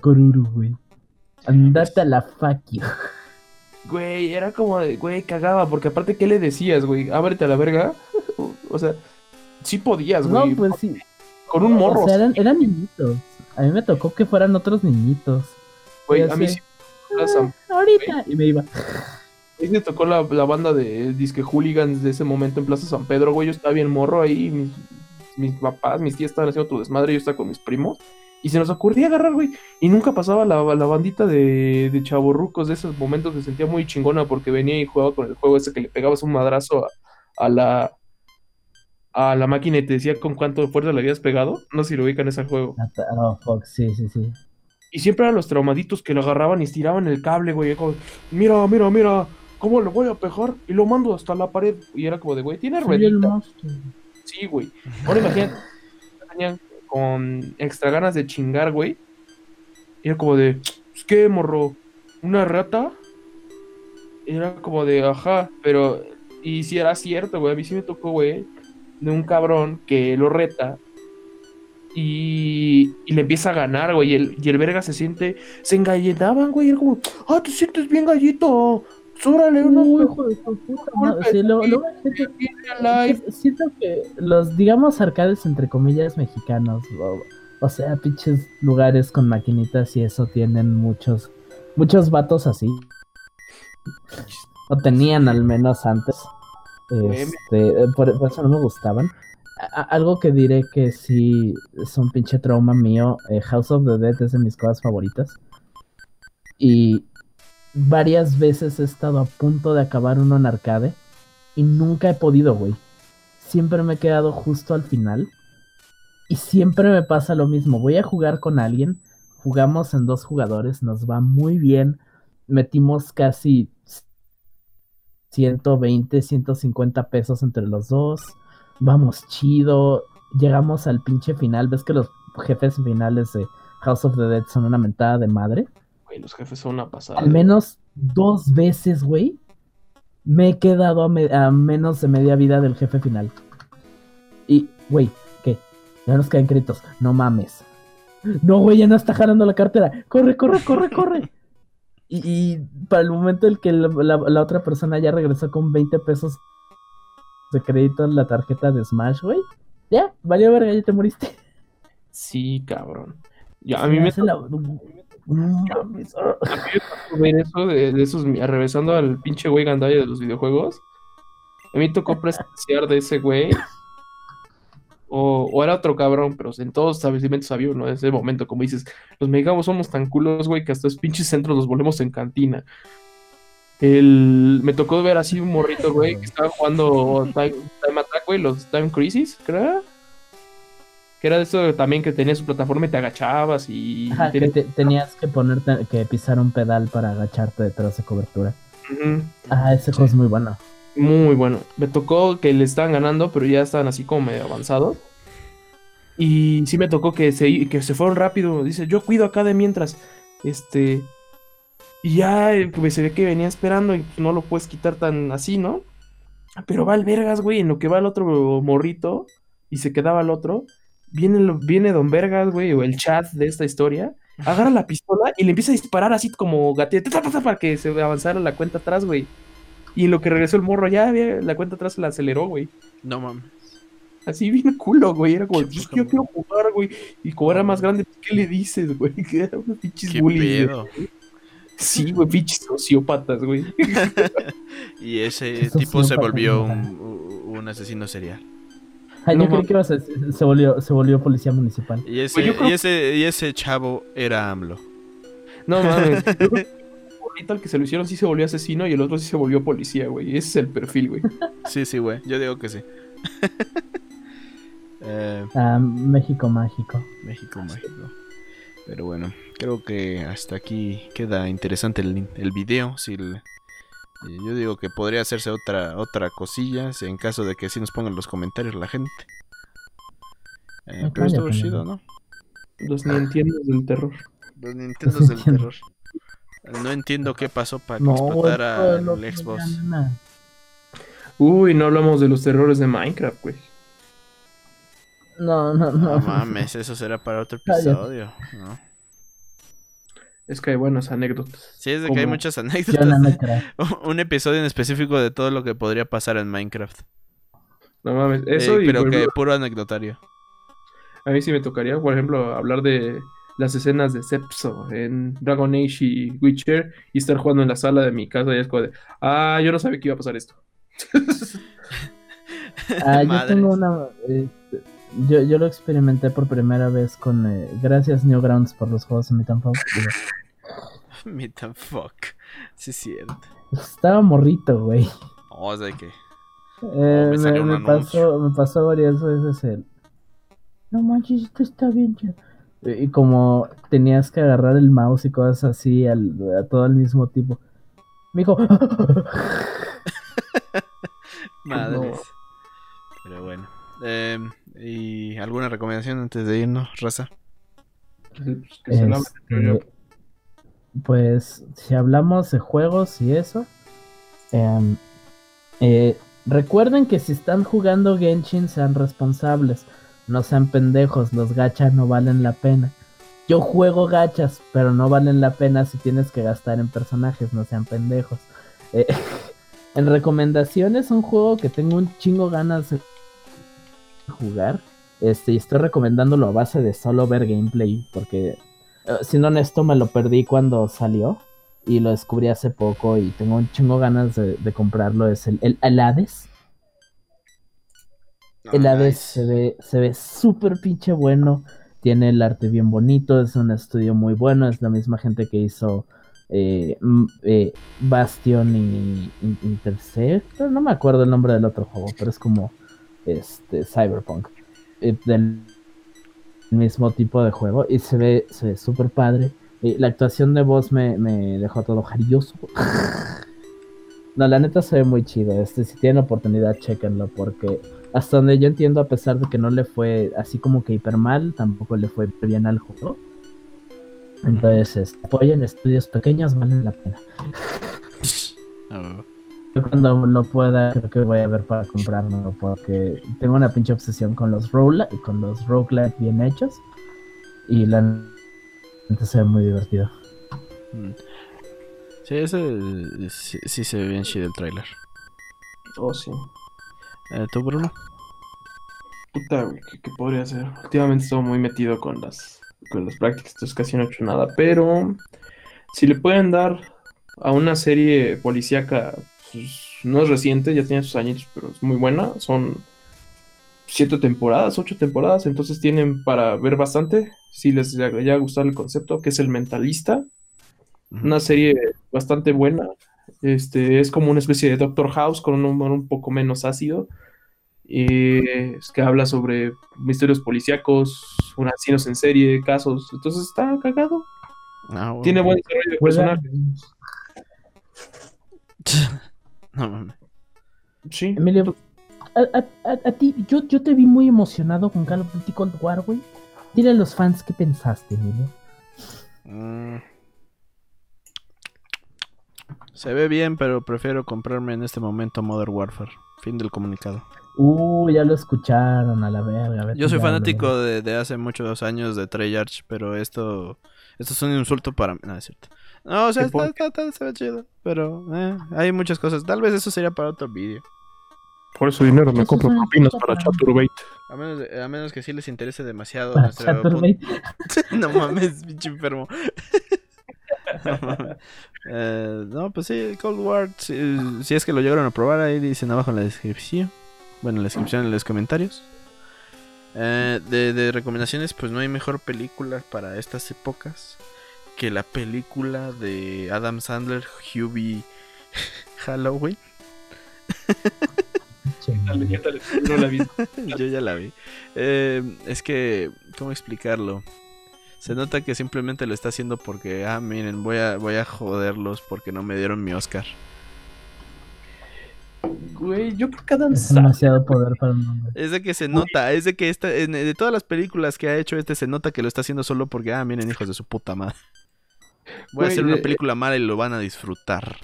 Koruru, güey. Andate a la fuck you. güey, era como de, güey, cagaba, porque aparte, ¿qué le decías, güey? Ábrete a la verga. [laughs] O sea, sí podías, No, güey. pues sí. con un morro, O sea, eran, eran niñitos. A mí me tocó que fueran otros niñitos. güey. A mí sí San- Ahorita. Y me iba. a mí me tocó la, la banda de disque hooligans de ese momento en Plaza San Pedro, güey. Yo estaba bien morro ahí, mis, mis papás, mis tías estaban haciendo tu desmadre, yo estaba con mis primos. Y se nos ocurría agarrar, güey. Y nunca pasaba la, la bandita de, de chavorrucos de esos momentos. Me sentía muy chingona porque venía y jugaba con el juego ese que le pegabas un madrazo a, a la a la máquina y te decía con cuánto fuerza le habías pegado. No sé si lo ubican ese juego. Ata- Oh, fuck, sí, sí, sí. Y siempre eran los traumaditos que lo agarraban y estiraban el cable, güey. como, mira, mira, mira, ¿cómo le voy a pegar? Y lo mando hasta la pared. Y era como de, güey, tiene ruedita. Sí, güey. Ahora imagínate, [laughs] con extra ganas de chingar, güey. Y era como de, pues, ¿qué, morro? ¿Una rata? Y era como de, ajá, pero. Y si era cierto, güey. A mí sí me tocó, güey, de un cabrón que lo reta. Y, y le empieza a ganar, güey. Y el, y el verga se siente. Se engalletaban, güey. Y era como, ah, te sientes bien gallito. Sórale, uno. Uy, hijo de tu puta madre. Sí, gente- live. que Siento que los, digamos, arcades entre comillas mexicanos, o, o sea, pinches lugares con maquinitas y eso tienen muchos, muchos vatos así. O tenían al menos antes. Este, eh, por, por eso no me gustaban. A- algo que diré que sí es un pinche trauma mío. eh, House of the Dead es de mis cosas favoritas. Y varias veces he estado a punto de acabar uno en arcade. Y nunca he podido, güey. Siempre me he quedado justo al final. Y siempre me pasa lo mismo. Voy a jugar con alguien. Jugamos en dos jugadores. Nos va muy bien. Metimos casi 120, 150 pesos entre los dos. Vamos chido. Llegamos al pinche final. ¿Ves que los jefes finales de House of the Dead son una mentada de madre? Güey, los jefes son una pasada. Al menos dos veces, güey, me he quedado a, me- a menos de media vida del jefe final. Y, güey, ¿qué? Ya nos quedan créditos. No mames. No, güey, ya no está jalando la cartera. Corre, corre, corre, corre. Y, y para el momento en que la, la- la otra persona ya regresó con 20 pesos de crédito en la tarjeta de Smash, güey. Ya, valió verga, ya te moriste. Sí, cabrón. Ya, a mí me la-. A mí me tocó ver eso de, de esos, regresando al pinche güey gandalla de los videojuegos. A mí tocó presenciar de ese güey. O, o era otro cabrón, pero en todos los establecimientos había uno. En ese momento, como dices, los mexicanos somos tan culos, güey, que hasta los pinches centros los volvemos en cantina. El, me tocó ver así un morrito, güey, que estaba jugando Time, Time Attack, güey, los Time Crisis, creo. Que era de eso también que tenía su plataforma y te agachabas y... Ajá, que tenías- te- tenías que ponerte, que pisar un pedal para agacharte detrás de cobertura. Ujú. Ah, ese juego es muy bueno. Muy bueno. Me tocó que le estaban ganando, pero ya estaban así como medio avanzados. Y sí me tocó que se, que se fueron rápido. Dice, yo cuido acá de mientras. Este. Y ya eh, pues, se ve que venía esperando y no lo puedes quitar tan así, ¿no? Pero va el vergas, güey, en lo que va el otro morrito y se quedaba el otro. Viene, viene Don Vergas, güey, o el chat de esta historia. Agarra la pistola y le empieza a disparar así como gatito para que se avanzara la cuenta atrás, güey. Y en lo que regresó el morro, ya había- la cuenta atrás se la aceleró, güey. No mames. Así bien culo, güey. Era como, "Pues, yo quiero jugar, güey. Y como era más grande, pues, ¿qué le dices, güey? [laughs] Que eran unos pinches pedo. Sí, güey, pinches sociópatas, güey. [laughs] Y ese tipo se un volvió un, un- un asesino serial. Ay, No yo creí mames. que ibas a decir, se volvió, se volvió policía municipal. Y ese, Pues creo- y ese, y ese chavo era AMLO. No mames. Yo creo que [laughs] el que se lo hicieron sí se volvió asesino y el otro sí se volvió policía, güey. Ese es el perfil, güey. Sí, sí, güey. Yo digo que sí. [laughs] Eh, Ah, México mágico. México, México. Pero bueno, creo que hasta aquí queda interesante el, el video. Si el- yo digo que podría hacerse otra otra cosilla si en caso de que sí nos pongan los comentarios la gente. Eh, Ah, pero estuvo chido, ¿no? Los ni entiendes del terror. Los Nintendos del terror. [laughs] No entiendo qué pasó para que No, explotara el Xbox. Uy, no hablamos de los terrores de Minecraft, güey. No, no, no. No mames, eso será para otro Cállate. episodio. ¿no? Es que hay buenas anécdotas. Sí, es de que hay muchas anécdotas. [laughs] Un episodio en específico de todo lo que podría pasar en Minecraft. No mames, eso Eh, y pero que puro anecdotario. a mí sí me tocaría, por ejemplo, hablar de las escenas de Sepso en Dragon Age y Witcher y estar jugando en la sala de mi casa y es como de, ah, yo no sabía que iba a pasar esto. [laughs] Ah, yo Madres. tengo una. eh, yo, yo lo experimenté por primera vez con. eh, gracias, Newgrounds, por los juegos de Meet and [laughs] Meet and fuck. Sí, es cierto. Estaba morrito, güey. No, o sea que. Eh, me me, me pasó, me pasó varias veces el. No manches, esto está bien chido. Y y como tenías que agarrar el mouse y cosas así al, a todo al mismo tiempo. Me dijo. [laughs] [laughs] Madres. Pero bueno. Eh, ¿Y alguna recomendación antes de irnos, raza? Pues, que se lave, creo yo. Este, pues si hablamos de juegos y eso, em, eh, recuerden que si están jugando Genshin sean responsables, no sean pendejos, los gachas no valen la pena. Yo juego gachas, pero no valen la pena si tienes que gastar en personajes, no sean pendejos. Eh, [laughs] en recomendaciones, un juego que tengo un chingo ganas de jugar. Este, y estoy recomendándolo a base de solo ver gameplay, porque siendo honesto, me lo perdí cuando salió y lo descubrí hace poco y tengo un chingo ganas de, de comprarlo. Es el, el, el Hades. El Hades nice. se ve, se ve súper pinche bueno. Tiene el arte bien bonito. Es un estudio muy bueno. Es la misma gente que hizo eh, eh, Bastion y In- Intercept. No me acuerdo el nombre del otro juego, pero es como este Cyberpunk. Eh, del mismo tipo de juego. Y se ve se ve súper padre. Y la actuación de voz me, me dejó todo jarioso. [laughs] No, la neta se ve muy chido. Este, si tienen oportunidad, chequenlo. Porque hasta donde yo entiendo, a pesar de que no le fue así como que hiper mal, tampoco le fue bien al juego. Entonces, este, apoyen estudios pequeños, valen la pena. [laughs] Ah. Yo cuando lo pueda, creo que voy a ver para comprármelo. Porque tengo una pinche obsesión con los roguelike, con los roguelike bien hechos. Y la neta se ve muy divertido. Mm. Sí, ese sí, sí se ve bien chido el tráiler. Oh, sí. Eh, ¿Tú, Bruno? Puta, güey, ¿qué, qué podría hacer? Últimamente estoy muy metido con las, con las prácticas, entonces casi no he hecho nada. Pero si le pueden dar a una serie policíaca, pues, no es reciente, ya tiene sus añitos, pero es muy buena. Son siete temporadas, ocho temporadas, entonces tienen para ver bastante. Si les llega a gustar el concepto, que es El Mentalista. Una serie bastante buena. Este, es como una especie de Doctor House con un humor un poco menos ácido. Y es que habla sobre misterios policíacos, un asesinos en serie, casos. Entonces está cagado. Ah. Tiene buen desarrollo de Juega- personajes. No mames. Sí. Emilio, a, a- a- a ti, yo, yo te vi muy emocionado con Call of Duty Cold War, güey. Dile a los fans qué pensaste, Emilio. Mm. Se ve bien, pero prefiero comprarme en este momento Modern Warfare. Fin del comunicado. Uh, ya lo escucharon a la verga. vete Yo soy fanático de, de hace muchos años de Treyarch, pero esto esto es un insulto para mí. No, es cierto. No, o sea, ¿Qué por está, está- está- se ve chido, pero eh, hay muchas cosas. Tal vez eso sería para otro vídeo. Por eso dinero me compro propinas para Chaturbate. A menos, de- a menos que sí les interese demasiado nuestro [laughs] no mames, pinche enfermo. [laughs] no, mames. Eh, no, pues sí, Cold War, si, si es que lo llegaron a probar, ahí dicen abajo en la descripción. Bueno, en la descripción, en los comentarios. Eh, de, de recomendaciones, pues no hay mejor película para estas épocas que la película de Adam Sandler, Hubie [laughs] Halloween. Che, ¿Qué tal? No la vi. [laughs] Yo ya la vi. Eh, es que, ¿cómo explicarlo? Se nota que simplemente lo está haciendo porque, ah, miren, voy a, voy a joderlos porque no me dieron mi Oscar. Güey, yo creo que Adam Es demasiado poder para un hombre. Es de que se nota, es de que esta, en- de todas las películas que ha hecho este, se nota que lo está haciendo solo porque, ah, miren, hijos de su puta madre. Voy a hacer una película mala y lo van a disfrutar.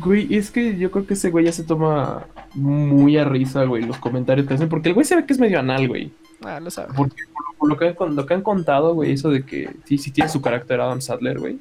Güey, es que yo creo que ese güey ya se toma muy a risa, güey, los comentarios que hacen. Porque el güey se ve que es medio anal, güey. Ah, lo sabe. Porque por lo, por que, han con- lo que han contado, güey, eso de que sí, sí tiene su carácter Adam Sadler, güey.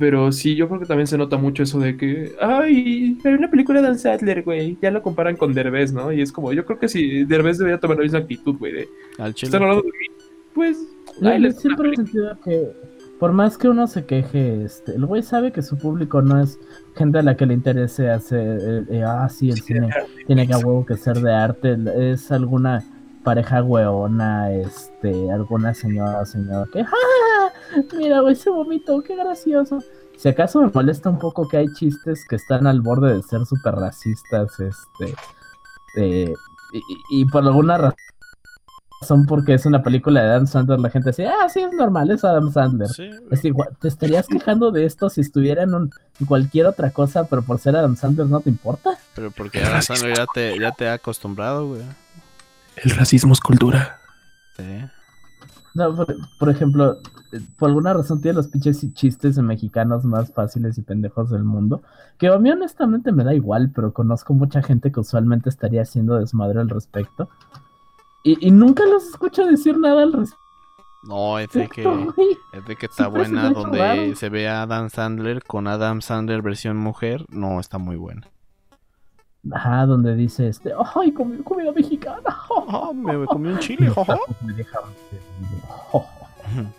Pero sí, yo creo que también se nota mucho eso de que, ay, hay una película de Adam Sadler, güey. Ya lo comparan con Derbez, ¿no? Y es como, yo creo que sí, Derbez debería tomar la misma actitud, güey, de, Al chile. están hablando de mí, pues, yo les siempre he sentido que, por más que uno se queje, este, el güey sabe que su público no es gente a la que le interese hacer, eh, eh, ah, sí, el cine tiene que huevo que ser de arte, es alguna pareja hueona, este, alguna señora o señor que, ¡ah! Mira, güey, se vomitó, qué gracioso. Si acaso me molesta un poco que hay chistes que están al borde de ser súper racistas, este, eh, y- y por alguna razón, porque es una película de Adam Sandler, la gente dice, ah, sí, es normal, es Adam Sandler. Sí. Es igual, te estarías quejando de esto si estuviera en, un- en cualquier otra cosa, pero por ser Adam Sandler no te importa. Pero porque Adam Sandler ya te, ya te ha acostumbrado, güey. El racismo es cultura. Sí. No, por, por ejemplo, por alguna razón tiene los pinches chistes de mexicanos más fáciles y pendejos del mundo. Que a mí honestamente me da igual, pero conozco mucha gente que usualmente estaría haciendo desmadre al respecto. Y, y nunca los escucho decir nada al respecto. No, es de que, es de que está Siempre buena donde raro. se ve a Adam Sandler con Adam Sandler versión mujer. No, está muy buena. Ajá, donde dice este, ¡ay, comí comida mexicana! [laughs] Ah, me comí un chile, [laughs] [laughs]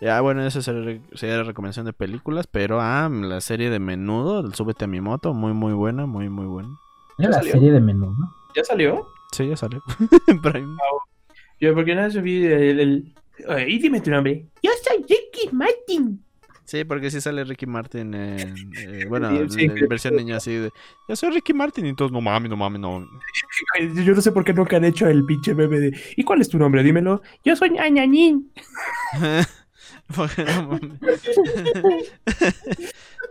Ya, bueno, esa sería sería la recomendación de películas, pero ah, la serie de menudo, el Súbete a mi moto, muy muy buena, muy muy buena. Era la salió? serie de menú, ¿no? ¿Ya salió? Sí, ya salió. En [laughs] Prime. Yo, porque nada, vi el. el... Ay, dime tu nombre. Yo soy Ricky Martin. Sí, porque sí sale Ricky Martin en, eh, bueno, Sí, en- en que- versión niña así de, yo soy Ricky Martin y todos, no mames, no mames, no. [laughs] Yo no sé por qué nunca han hecho el pinche meme de. ¿Y cuál es tu nombre? Dímelo. Yo soy. [laughs] Porque no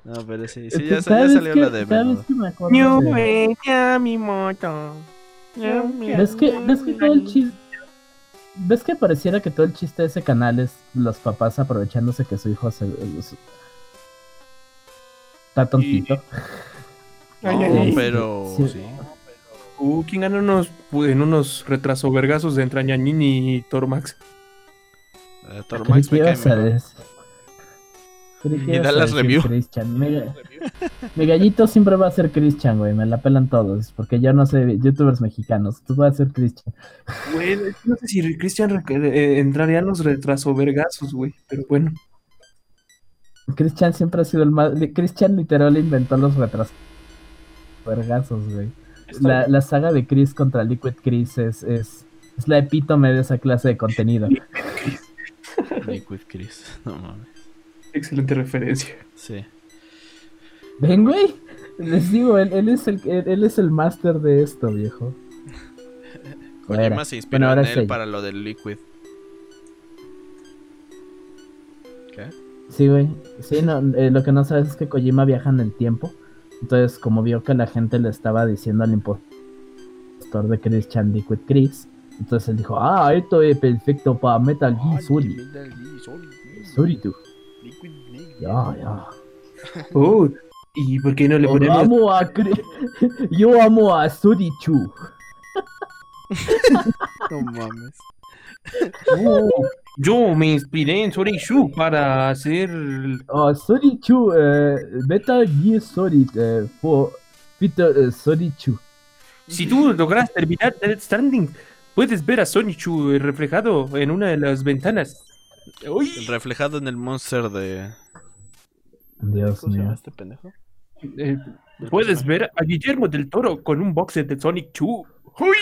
no, pero sí, sí, ya, que ya ¿sabes salió qué? la de ¿Sabes qué me acuerdo Yo a mi moto. ¿Ves que, ves que todo el chiste... ¿Ves que pareciera que todo el chiste de ese canal es los papás aprovechándose que su hijo se... su- Está tontito. No, pero Sí. sí. Uh, ¿Quién ganó unos, en unos retraso vergazos de Entrañañín y Tormax? Eh, Thor Creí Max que me cae Y ibas a Dallas decir Review. Christian. [laughs] Mi, ga- mi gallito siempre va a ser Christian, güey. Me la pelan todos. Porque yo no sé youtubers mexicanos. Tú vas a ser Christian. Güey, no sé si Cristian re- eh, entraría en los retraso vergazos, güey. Pero bueno. Christian siempre ha sido el más. Christian literal inventó los retrasos. Vergazos, güey. La, la saga de Chris contra Liquid Chris es, es, es la epítome de esa clase de contenido. Liquid Chris, [laughs] no mames. Excelente referencia. Sí. Ven, güey. Les digo, él, él es el él, él es el máster de esto, viejo. [laughs] Kojima se inspiró Bueno, ahora en él para lo del Liquid. ¿Qué? Sí, güey. Sí, no, eh, lo que no sabes es que Kojima viaja en el tiempo. Entonces, como vio que la gente le estaba diciendo al impostor de Christian Liquid Chris, entonces él dijo, ah, esto es perfecto para Metal Gear Solid. Solid, tú. Ya, ya. [laughs] Oh, ¿y por qué no le Yo ponemos? amo a [laughs] Yo amo a Surichu. [laughs] No mames. Oh, yo me inspiré en Sonic Shu para hacer. Oh, Surichu, eh, Metal Gear Solid, eh, for Peter eh, Surichu. Si tú logras terminar Death Stranding, puedes ver a Sonic Shu reflejado en una de las ventanas. Uy. Reflejado en el monster de. Dios ¿Cómo se llama mío. este pendejo? Eh, puedes ver a Guillermo del Toro con un boxe de Sonic Chu. ¡Uy!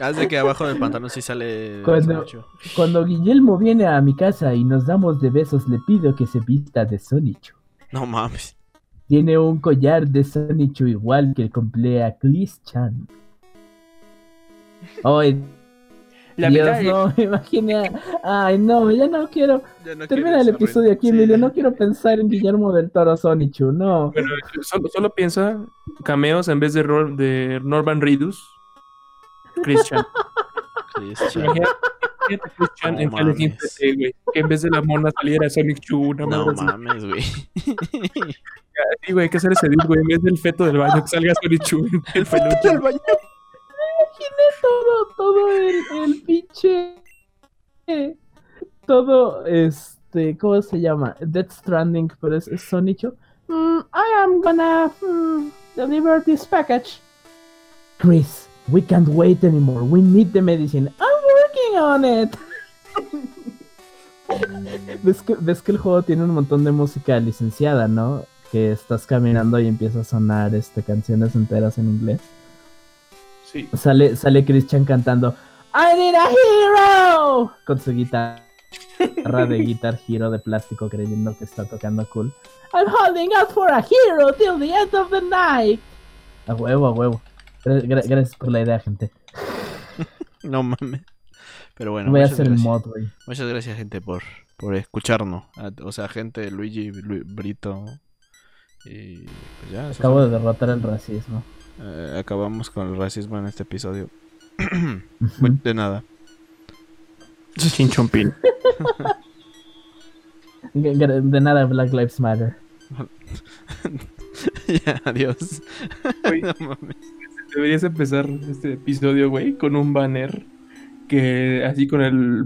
Haz de que abajo del pantalón sí sale. Cuando-. Cuando Guillermo viene a mi casa y nos damos de besos, le pido que se vista de Sonichu. No mames. Tiene un collar de Sonichu igual que el cumple a Chris-chan. Ay, La Dios, verdad, eh, no, [laughs] me imaginé. Ay, no, ya no quiero. Ya no Termina el episodio aquí, Emilio. Sí. No quiero pensar en Guillermo del Toro Sonichu, no. bueno, solo, solo piensa cameos en vez de, Ro- de Norman Reedus. Christian. Christian. Imagínate imagínate a Christian No en mames. Que en vez de la mona saliera Sonic Chu, una No madre así. mames, güey. [laughs] Sí, güey, hay que hacer ese edit, güey. En vez del feto del baño, que salga Sonic Chu en el peluche. Imaginé todo, todo el, el pinche. Todo este. ¿Cómo se llama? Death Stranding, pero es, es Sonichu. Mm, I am gonna mm, deliver this package. Chris, we can't wait anymore. We need the medicine. I'm working on it. [laughs] ¿Ves que, ves que el juego tiene un montón de música licenciada, ¿no? Que estás caminando y empieza a sonar este, canciones enteras en inglés Sí. sale, sale Christian cantando I need a hero. Con su guitarra de [laughs] Guitar Hero de plástico creyendo que está tocando cool. I'm holding out for a hero till the end of the night. A huevo, a huevo. Gra- gra- gracias por la idea, gente. [laughs] No mames. Pero bueno, Voy a hacer el mod, güey. Muchas gracias, gente, por, por escucharnos. Ah, O sea, gente, Luigi, Lu- Brito. Y pues ya, Acabo de derrotar el racismo. Eh, acabamos con el racismo en este episodio. [clears throat] De nada. Gra- De nada, Black Lives Matter. [laughs] ya, adiós. [laughs] No mames. Deberías empezar este episodio, güey, con un banner que así con el